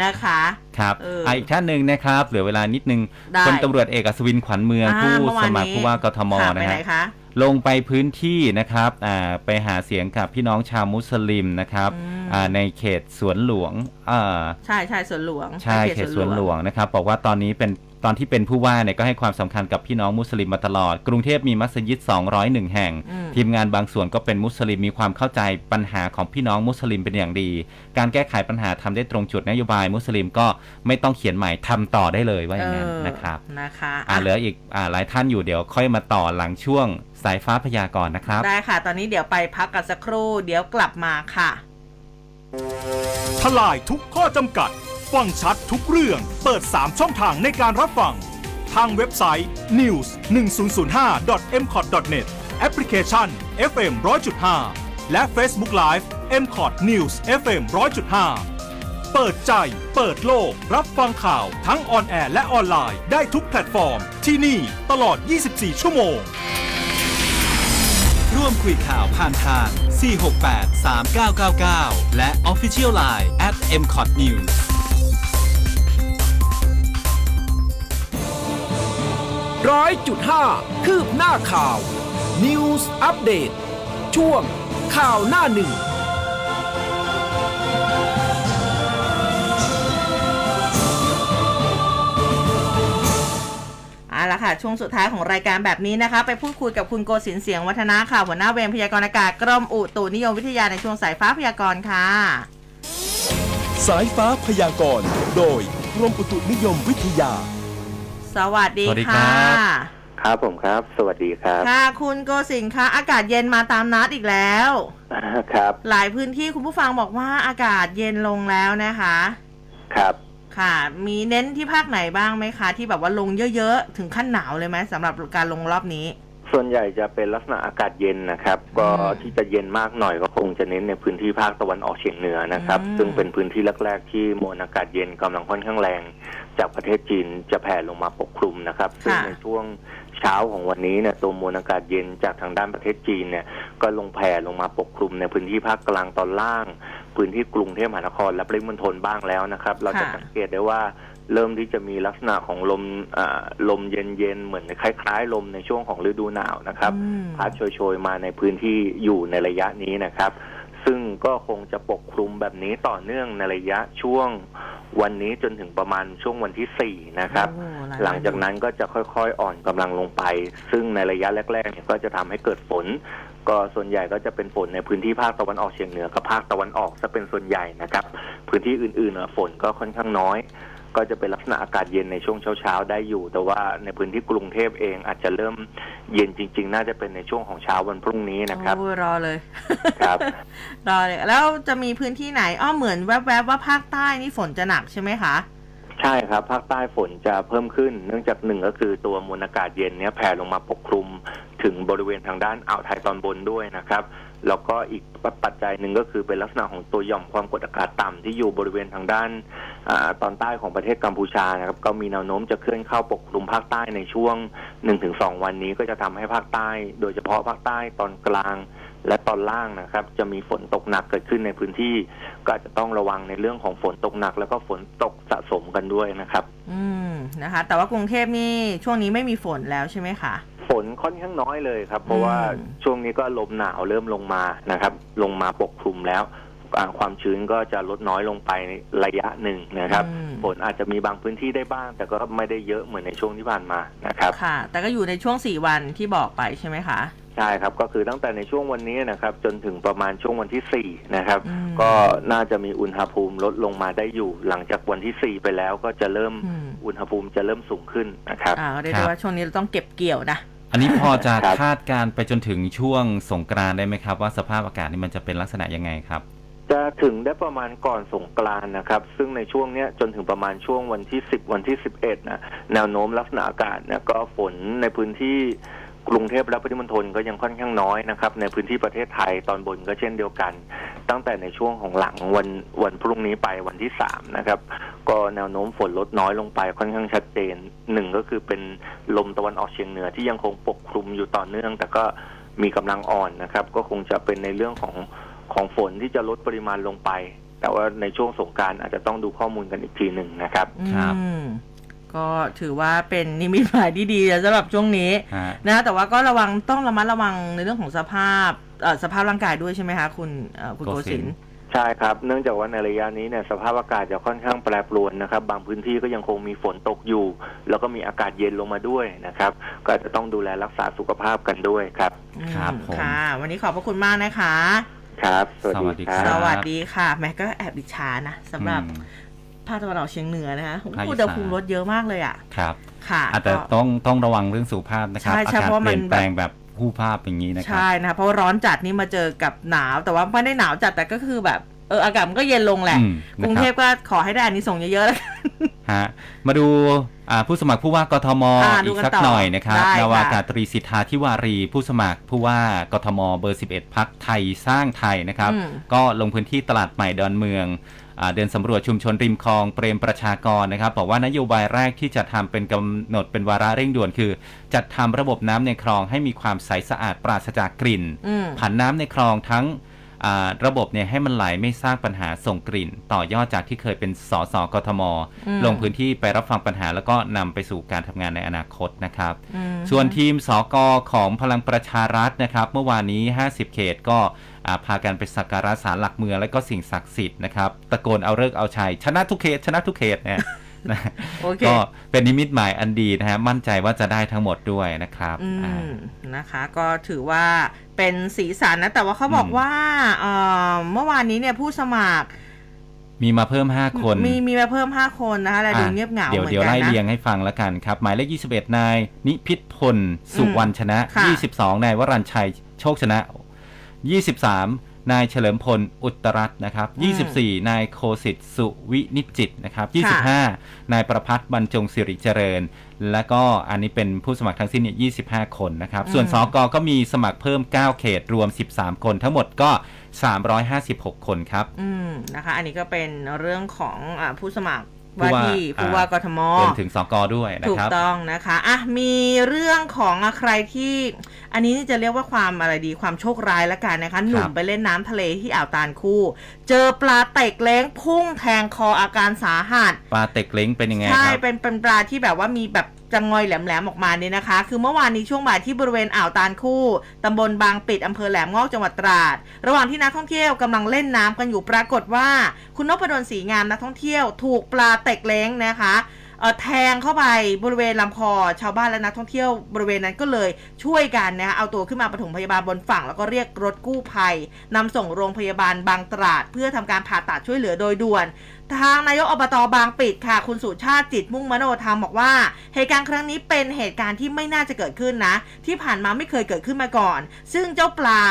Speaker 1: นะคะ
Speaker 2: ครับ
Speaker 1: เอออะ
Speaker 2: อีกท่านหนึ่งนะครับเหลือเวลานิดนึง
Speaker 1: ได้
Speaker 2: พลตำรวจเอกอัศวินขวัญเมือง
Speaker 1: อ่า
Speaker 2: ผู้
Speaker 1: เมื่อวา
Speaker 2: ส
Speaker 1: น
Speaker 2: มัคร
Speaker 1: นี้
Speaker 2: ผู้ว่ากทม
Speaker 1: ค่ะไป
Speaker 2: นะ
Speaker 1: ไหน
Speaker 2: ฮะ
Speaker 1: คะ
Speaker 2: ลงไปพื้นที่นะครับอ่าไปหาเสียงกับพี่น้องชาวมุสลิมนะครับ
Speaker 1: อืม
Speaker 2: อ่าในเขตสวนหลวงอ่า
Speaker 1: ใช่ใช่สวนหลวง
Speaker 2: ใช่เขตสวนหลวงนะครับบอกว่าตอนนี้เป็น ตอนที่เป็นผู้ว่าเนี่ยก็ให้ความสำคัญกับพี่น้องมุสลิมมาตลอด กรุงเทพมีมัสยิด 201 แห่ง
Speaker 1: อืม
Speaker 2: ทีมงานบางส่วนก็เป็นมุสลิมมีความเข้าใจปัญหาของพี่น้องมุสลิมเป็นอย่างดี การแก้ไขปัญหาทำได้ตรงจุดนโยบายมุสลิมก็ไม่ต้องเขียนใหม่ทำต่อได้เลยว่าอย่างนั้น
Speaker 1: เออ
Speaker 2: นะครับ
Speaker 1: นะคะ
Speaker 2: อ่าเหลืออีกอ่าหลายท่านอยู่เดี๋ยวค่อยมาต่อหลังช่วงสายฟ้าพยากรณ์นะครับ
Speaker 1: ได้ค่ะ ตอนนี้เดี๋ยวไปพักกันสักครู่ เดี๋ยวกลับมาค่ะ
Speaker 3: ทลายทุกข้อจำกัด ฟังชัดทุกเรื่อง เปิด 3 ช่องทางในการรับฟัง ทางเว็บไซต์ news 1 0 0 5 m c o t net แอปพลิเคชัน FM 100.5 และ Facebook Live m c o t News FM 100.5 เปิดใจ เปิดโลก รับฟังข่าวทั้ง on air และออนไลน์ ได้ทุกแพลตฟอร์ม ที่นี่ตลอด 24 ชั่วโมง
Speaker 4: ร่วมคุยข่าวผ่านทาง 468 3999 และ Official Line at mcot news
Speaker 5: ร้อยจุดห้าคืบหน้าข่าว News อัปเดตช่วงข่าวหน้าหนึ่ง
Speaker 1: เอาละค่ะ ช่วงสุดท้ายของรายการแบบนี้นะคะ ไปพูดคุยกับคุณโกศินทร์เสียงวัฒนาค่ะ หัวหน้าเวรพยากรณ์อากาศกรมอุตุนิยมวิทยาในช่วงสายฟ้าพยากรณ์ค่ะ
Speaker 6: สายฟ้าพยากรณ์ โดยกรมอุตุนิยมวิทยา
Speaker 1: สวัสดี
Speaker 2: สวัสดีครั
Speaker 1: ค่ะ
Speaker 2: บ
Speaker 7: ครับผมครับ สวัสดีครับ
Speaker 1: ค่ะ คุณโกศินทร์คะอากาศเย็นมาตามนัดอีกแล้ว
Speaker 7: ครับ
Speaker 1: หลายพื้นที่คุณผู้ฟังบอกว่าอากาศเย็นลงแล้วนะคะ
Speaker 7: ครับ
Speaker 1: ค่ะ มีเน้นที่ภาคไหนบ้างไหมคะ ที่แบบว่าลงเยอะๆ ถึงขั้นหนาวเลยไหมสำหรับการลงรอบนี้
Speaker 7: ส่วนใหญ่จะเป็นลักษณะอากาศเย็นนะครับ ก็
Speaker 1: อืม
Speaker 7: ที่จะเย็นมากหน่อยก็คงจะเน้นในพื้นที่ภาคตะวันออกเฉียงเหนือนะครับ
Speaker 1: อืม
Speaker 7: ซึ่งเป็นพื้นที่แรกๆที่มวลอากาศเย็นกำลังค่อนข้างแรง จากประเทศจีนจะแผ่ลงมาปกคลุมนะครับ ซึ่งในช่วงเช้าของวันนี้เนี่ยตัวมวลอากาศเย็นจากทางด้านประเทศจีนเนี่ยก็ลงแผ่ลงมาปกคลุมในพื้นที่ภาคกลางตอนล่าง พื้นที่กรุงเทพมหานครและปริมณฑลบ้างแล้วนะครับ เราจะ
Speaker 1: ค่ะ
Speaker 7: สังเกตได้ว่าเริ่มที่จะมีลักษณะของลมอ่าลมเย็นๆ เหมือนคล้ายๆ ลมในช่วงของฤดูหนาวนะครับ
Speaker 1: อืม
Speaker 7: พัดโชยๆ มาในพื้นที่อยู่ในระยะนี้นะครับ ซึ่งก็คงจะปกคลุมแบบนี้ต่อเนื่องในระยะช่วงวันนี้จนถึงประมาณช่วงวันที่สี่นะครับ
Speaker 1: โอ้ย
Speaker 7: หลังจากนั้นก็จะค่อยๆอ่อนกำลังลงไป ซึ่งในระยะแรกๆเนี่ยก็จะทำให้เกิดฝน ก็ส่วนใหญ่ก็จะเป็นฝนในพื้นที่ภาคตะวันออกเฉียงเหนือกับภาคตะวันออกซะเป็นส่วนใหญ่นะครับ พื้นที่อื่นๆเน่ะฝนก็ค่อนข้างน้อย ก็จะเป็นลักษณะอากาศเย็นในช่วงเช้าๆได้อยู่ แต่ว่าในพื้นที่กรุงเทพเองอาจจะเริ่มเย็นจริง ๆ น่าจะเป็นในช่วงของเช้าวันพรุ่งนี้นะครับ
Speaker 1: โอ้ยรอเลย
Speaker 7: ครับ
Speaker 1: รอเลยแล้วจะมีพื้นที่ไหนอ้อเหมือนแวบๆว่าภาคใต้นี่ฝนจะหนักใช่ไหมคะ
Speaker 7: ใช่ครับ ภาคใต้ฝนจะเพิ่มขึ้น เนื่องจากหนึ่งก็คือตัวมวลอากาศเย็นเนี้ยแผ่ลงมาปกคลุมถึงบริเวณทางด้านอ่าวไทยตอนบนด้วยนะครับ แล้วก็อีกปัจจัยหนึ่งก็คือเป็นลักษณะของตัวหย่อมความกดอากาศต่ำที่อยู่บริเวณทางด้านอตอนใต้ของประเทศกัมพูชานะครับก็มีแนวโน้มจะเคลื่อนเข้าปกคลุมภาคใต้ในช่วง 1-2 วันนี้ก็จะทำให้ภาคใต้ โดยเฉพาะภาคใต้ตอนกลาง และตอนล่างนะครับ จะมีฝนตกหนักเกิดขึ้นในพื้นที่ ก็อาจจะต้องระวังในเรื่องของฝนตกหนัก แล้วก็ฝนตกสะสมกันด้วยนะครับ
Speaker 1: อืมนะคะ แต่ว่ากรุงเทพนี่ช่วงนี้ไม่มีฝนแล้วใช่ไหมคะ
Speaker 7: ฝนค่อนข้างน้อยเลยครับ เพราะว่า
Speaker 1: อืม
Speaker 7: ช่วงนี้ก็ลมหนาวเริ่มลงมานะครับ ลงมาปกคลุมแล้วอ่า ความชื้นก็จะลดน้อยลงไประยะหนึ่งนะครับ
Speaker 1: อืม
Speaker 7: ฝนอาจจะมีบางพื้นที่ได้บ้าง แต่ก็ไม่ได้เยอะเหมือนในช่วงที่ผ่านมานะครับ
Speaker 1: ค่ะ แต่ก็อยู่ในช่วงสี่วันที่บอกไปใช่ไหมคะ
Speaker 7: ใช่ครับก็คือตั้งแต่ในช่วงวันนี้นะครับ จนถึงประมาณช่วงวันที่สี่นะครับ
Speaker 1: อืม
Speaker 7: ก็น่าจะมีอุณหภูมิลดลงมาได้อยู่ หลังจากวันที่สี่ไปแล้วก็จะเริ่ม
Speaker 1: อืม
Speaker 7: อุณหภูมิจะเริ่มสูงขึ้นนะครับ
Speaker 1: อ่าเรียก
Speaker 2: ครั
Speaker 1: ได้
Speaker 2: บ
Speaker 1: ว่าช่วงนี้เราต้องเก็บเกี่ยวนะ
Speaker 2: อันนี้พอจะ
Speaker 7: ครับ
Speaker 2: คาดการณ์ไปจนถึงช่วงสงกรานต์ได้ไหมครับ ว่าสภาพอากาศนี่มันจะเป็นลักษณะยังไงครับ
Speaker 7: จะถึงได้ประมาณก่อนสงกรานนะครับ ซึ่งในช่วงเนี้ยจนถึงประมาณช่วงวันที่10วันที่11นะแนวโน้มลักษณะอากาศเนี่ยก็ฝนในพื้นที่กรุงเทพและปริมณฑลก็ยังค่อนข้างน้อยนะครับ ในพื้นที่ประเทศไทยตอนบนก็เช่นเดียวกัน ตั้งแต่ในช่วงของหลังวันวันพรุ่งนี้ไปวันที่สามนะครับ ก็แนวโน้มฝนลดน้อยลงไปค่อนข้างชัดเจนหนึ่งก็คือเป็นลมตะวันออกเฉียงเหนือที่ยังคงปกคลุมอยู่ต่อเนื่อง แต่ก็มีกำลังอ่อนนะครับ ก็คงจะเป็นในเรื่องของ ของฝนที่จะลดปริมาณลงไป แต่ว่าในช่วงสงกรารอาจจะต้องดูข้อมูลกันอีกทีหนึ่งนะครับ
Speaker 2: ครับ
Speaker 1: อืมก็ถือว่าเป็นนิมิตหมายที่ดีสำหรับช่วงนี้
Speaker 2: ฮะ
Speaker 1: นะแต่ว่าก็ระวังต้องระมัดระวังในเรื่องของสภาพเอ่อสภาพร่างกายด้วยใช่ไหมคะคุณเอ่อคุณโก
Speaker 2: โกศิ
Speaker 1: ศิน
Speaker 2: น
Speaker 1: ทร์
Speaker 7: ใช่ครับ เนื่องจากว่าในระยะนี้เนี่ยสภาพอากาศจะค่อนข้างแปรปรวนนะครับ บางพื้นที่ก็ยังคงมีฝนตกอยู่ แล้วก็มีอากาศเย็นลงมาด้วยนะครับ ก็อาจจะต้องดูแลรักษาสุขภาพกันด้วยครับ
Speaker 2: ครับ
Speaker 1: อืม
Speaker 2: ผม
Speaker 1: ค่ะ วันนี้ขอบพระคุณมากนะคะ
Speaker 7: ครับ สวัส
Speaker 2: สวัสดี
Speaker 7: ดีค
Speaker 2: ครั
Speaker 7: รับ
Speaker 1: สวัสดีค่ะ แม่ก็แอบดิชานะสำหรับ
Speaker 2: อืม
Speaker 1: ภาคตะวันออกเฉียงเหนือนะคะ
Speaker 2: ภาคอีสาน
Speaker 1: อุณหภูมิลดเยอะมากเลยอะ
Speaker 2: ครับ
Speaker 1: ค่ะ
Speaker 2: อาจจะ
Speaker 1: ก็
Speaker 2: ต้องต้องระวังเรื่องสุขภาพนะครับ
Speaker 1: ใช่
Speaker 2: อา
Speaker 1: ใช่
Speaker 2: กาศ
Speaker 1: เพราะว่า
Speaker 2: เป
Speaker 1: มัน
Speaker 2: ลี่ยนแปลงแบบผู้ภาพอย่างนี้นะครับ
Speaker 1: ใช่นะคะเพราะว่าร้อนจัดนี่มาเจอกับหนาว แต่ว่าไม่ได้หนาวจัดแต่ก็คือแบบ เอออากาศมันก็เย็นลงแหละ
Speaker 2: อืม
Speaker 1: กรุง
Speaker 2: นะครับ
Speaker 1: เทพก็ขอให้ได้อานิสงส์เยอะๆแล้วกัน
Speaker 2: ฮะมาดูอ่าผู้สมัครผู้ว่ากทม
Speaker 1: อ่าดู
Speaker 2: อีก
Speaker 1: กัน
Speaker 2: สัก
Speaker 1: ต่อ
Speaker 2: หน่อยนะครับ
Speaker 1: ได้
Speaker 2: นาวา
Speaker 1: ค่ะ
Speaker 2: กาตรีสิทธาธิวารีผู้สมัครผู้ว่ากทมเบอร์ 11 พักไทยสร้างไทยนะครับ
Speaker 1: อืม
Speaker 2: ก็ลงพื้นที่ตลาดใหม่ดอนเมืองอ่าเดินสำรวจชุมชนริมคลองเปรมประชากรนะครับบอกว่านโยบายแรกที่จะทำเป็นกำหนดเป็นวาระเร่งด่วนคือ จัดทำระบบน้ำในคลองให้มีความใสสะอาดปราศจากกลิ่น
Speaker 1: อืม
Speaker 2: ผันน้ำในคลองทั้งอ่า ระบบเนี่ยให้มันไหลไม่สร้างปัญหาส่งกลิ่น ต่อยอดจากที่เคยเป็นสสกทม
Speaker 1: อืม
Speaker 2: ลงพื้นที่ไปรับฟังปัญหาแล้วก็นำไปสู่การทำงานในอนาคตนะครับ
Speaker 1: อืม
Speaker 2: ส่วนทีมสกของพลังประชารัฐนะครับ เมื่อวานนี้ 50 เขตก็อ่าพากันไปสักการะศาลหลักเมืองและก็สิ่งศักดิ์สิทธิ์นะครับตะโกนเอาเลิกษ์เอาชัยชนะทุกเขตชนะทุกเขตเนี่ย นะ
Speaker 1: โอเค
Speaker 2: ก็เป็นนิมิตหมายอันดีนะฮะมั่นใจว่าจะได้ทั้งหมดด้วยนะครับ
Speaker 1: อื
Speaker 2: อ่า
Speaker 1: มนะคะ ก็ถือว่าเป็นสีสันนะ แต่ว่าเขาบอก
Speaker 2: อืม
Speaker 1: ว่าเอ่อเมื่อวานนี้เนี่ยผู้สมัคร
Speaker 2: มีมาเพิ่ม 5 คน
Speaker 1: มีมีมาเพิ่ม 5 คนนะคะและดู
Speaker 2: อะ
Speaker 1: เงียบเหงา
Speaker 2: เดี๋ยว
Speaker 1: เหมือน
Speaker 2: เดี๋ยว
Speaker 1: กัน
Speaker 2: ไล่
Speaker 1: นะ
Speaker 2: เรียงให้ฟังแล้วกันครับ หมายเลข 21 นาย นิพิษพล สุวรรณชนะ
Speaker 1: ค่ะ
Speaker 2: 22 นายวรัญชัย โชคชนะ 23 นายเฉลิมพลอุตรัตน์นะครับ 24 นายโคสิตสุวินิจจิตนะครับ 25 นายประพัฒน์บรรจงสิริเจริญ และก็อันนี้เป็นผู้สมัครทั้งสิ้นเนี่ย25 คนนะครับ ส่วนสกก็มีสมัครเพิ่ม 9 เขตรวม 13 คนทั้งหมดก็ 356 คนครับ
Speaker 1: อืมนะคะ อันนี้ก็เป็นเรื่องของอาผู้สมัคร
Speaker 2: ผู้
Speaker 1: ว่า
Speaker 2: ว่า
Speaker 1: ที่ผู้ว่ากทม
Speaker 2: รวมถึงสกด้วยนะ
Speaker 1: ถูก
Speaker 2: ครับ
Speaker 1: ต้องนะคะ อะ มีเรื่องของอะใครที่อันนี้จะเรียกว่าความอะไรดีความโชคร้ายละกันนะคะ หนุ่มไปเล่นน้ำทะเลที่อ่าวตาลคู่ เจอปลาเต็กเล้งพุ่งแทงคออาการสาหัส
Speaker 2: ปลาเต็กเล้งเป็นยังไง
Speaker 1: ใช่
Speaker 2: ครับ
Speaker 1: เป็นเป็นปลาที่แบบว่ามีแบบจะงอยแหลมๆออกมาเนี่ยนะคะ คือเมื่อวานนี้ช่วงบ่ายที่บริเวณอ่าวตาลคู่ ตำบลบางปิดอำเภอแหลมงอกจังหวัดตราด ระหว่างที่นักท่องเที่ยวกำลังเล่นน้ำกันอยู่ปรากฏว่า คุณนพดลศรีงามนักท่องเที่ยว ถูกปลาเต็กเล้งนะคะเอ่อ แทงเข้าไปบริเวณลำคอชาวบ้านและนักท่องเที่ยวบริเวณนั้นก็เลยช่วยกันนะคะเอาตัวขึ้นมาปฐมพยาบาลบนฝั่ง แล้วก็เรียกรถกู้ภัยนำส่งโรงพยาบาลบางตราด เพื่อทำการผ่าตัดช่วยเหลือโดยด่วนทางนายกอบตบางปิดค่ะ คุณสุชาติจิตมุ่งมโนธรรมบอกว่า เหตุการณ์ครั้งนี้เป็นเหตุการณ์ที่ไม่น่าจะเกิดขึ้นนะ ที่ผ่านมาไม่เคยเกิดขึ้นมาก่อน ซึ่งเจ้าปลา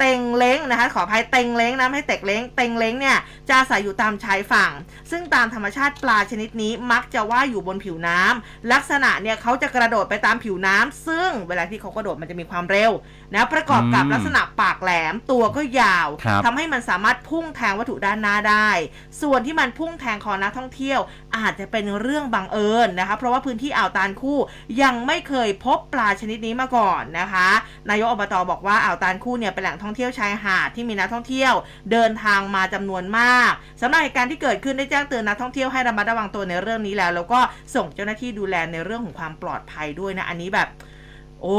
Speaker 1: เต็งเล้งนะคะขออภัยเต็งเล้งนะไม่ให้เต็กเล้งเต็งเล้งเนี่ยจะอาศัยอยู่ตามชายฝั่ง ซึ่งตามธรรมชาติปลาชนิดนี้มักจะว่ายอยู่บนผิวน้ำลักษณะเนี่ยเขาจะกระโดดไปตามผิวน้ำซึ่งเวลาที่เขากระโดดมันจะมีความเร็วนะประกอบกับ
Speaker 2: อืม
Speaker 1: ลักษณะปากแหลมตัวก็ยาว
Speaker 2: ครับ
Speaker 1: ทำให้มันสามารถพุ่งแทงวัตถุด้านหน้าได้ ส่วนที่มันพุ่งแทงคอนักท่องเที่ยว อาจจะเป็นเรื่องบังเอิญนะคะ เพราะว่าพื้นที่อ่าวตาลคู่ยังไม่เคยพบปลาชนิดนี้มาก่อนนะคะ นายกอบตบอกว่าอ่าวตาลคู่เนี่ยเป็นแหล่งท่องเที่ยวชายหาดที่มีนักท่องเที่ยวเดินทางมาจำนวนมากสำหรับเหตุการณ์ที่เกิดขึ้นได้แจ้งเตือนนักท่องเที่ยวให้ระมัดระวังตัวในเรื่องนี้แล้ว แล้วก็ส่งเจ้าหน้าที่ดูแลในเรื่องของความปลอดภัยด้วยนะ อันนี้แบบ โอ้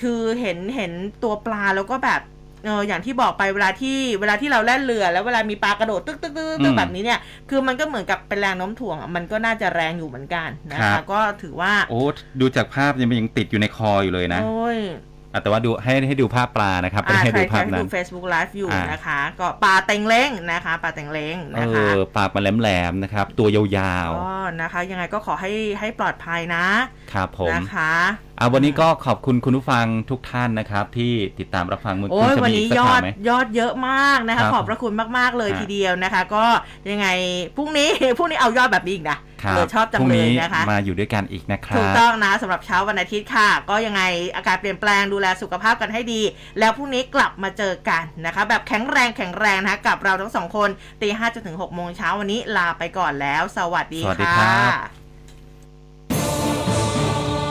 Speaker 1: คือเห็นเห็นตัวปลาแล้วก็แบบเอออย่างที่บอกไปเวลาที่เวลาที่เราแล่นเรือ แล้วเวลามีปลากระโดดตึกตึกตึกตึก
Speaker 2: อืม
Speaker 1: แบบนี้เนี่ยคือมันก็เหมือนกับเป็นแรงโน้มถ่วงอะมันก็น่าจะแรงอยู่เหมือนกันนะ
Speaker 2: ครั
Speaker 1: คะ
Speaker 2: บ
Speaker 1: ก็ถือว่า
Speaker 2: โอ้ดูจากภาพยังยังติดอยู่ในคออยู่เลยนะ
Speaker 1: โอ้ย
Speaker 2: อะแต่ว่าดูให้ให้ดูภาพปลานะครับไม่
Speaker 1: อ่า
Speaker 2: ได้ให้
Speaker 1: ใคร
Speaker 2: ดู
Speaker 1: ใคร
Speaker 2: ภาพ
Speaker 1: ที่
Speaker 2: นั้
Speaker 1: ดู
Speaker 2: น
Speaker 1: Facebook Live อยู่
Speaker 2: อ่าน
Speaker 1: นะคะ ก็ปลาเต็งเล้งนะคะปลาเต็งเล้ง
Speaker 2: เอ
Speaker 1: นะคะ
Speaker 2: อปากมันแหลมๆนะครับ ตัวยาว
Speaker 1: ก็นะคะ ยังไงก็ขอให้ให้ปลอดภัยนะ
Speaker 2: ๆครับผม
Speaker 1: นะคะ
Speaker 2: อะวันนี้ก็ขอบคุณคุณผู้ฟังทุกท่านนะครับ ที่ติดตามรับฟังมุ
Speaker 1: โอ้ย
Speaker 2: จะ
Speaker 1: วัน
Speaker 2: มี
Speaker 1: นี้
Speaker 2: อีกสัก
Speaker 1: ยอ
Speaker 2: ข่าว
Speaker 1: ด
Speaker 2: ไหม
Speaker 1: ยอดเยอะมากนะ
Speaker 2: ครั
Speaker 1: คะ
Speaker 2: บ
Speaker 1: ขอบพระคุณมาก ๆ เลย
Speaker 2: ฮะ
Speaker 1: ทีเดียวนะคะ ก็ยังไงพรุ่งนี้พรุ่งนี้เอายอดแบบนี้อีกนะครับเออชอบจั
Speaker 2: พ
Speaker 1: ง
Speaker 2: รุ่ง
Speaker 1: เลย
Speaker 2: นี้
Speaker 1: นะคะ
Speaker 2: มาอยู่ด้วยกันอีกนะค
Speaker 1: ถู
Speaker 2: รั
Speaker 1: ก
Speaker 2: บ
Speaker 1: ต้องนะสำหรับเช้าวันอาทิตย์ค่ะ ก็ยังไงอากาศเปลี่ยนแปลงดูแลสุขภาพกันให้ดี แล้วพรุ่งนี้กลับมาเจอกันนะคะ แบบแข็งแรงแข็งแรงนะคะกับเราทั้งสองคนตีห้าจนถึงหกโมงเช้าวันนี้ลาไปก่อนแล้ว สวัสดี
Speaker 2: สวัสดี
Speaker 1: ค่ะ
Speaker 2: ค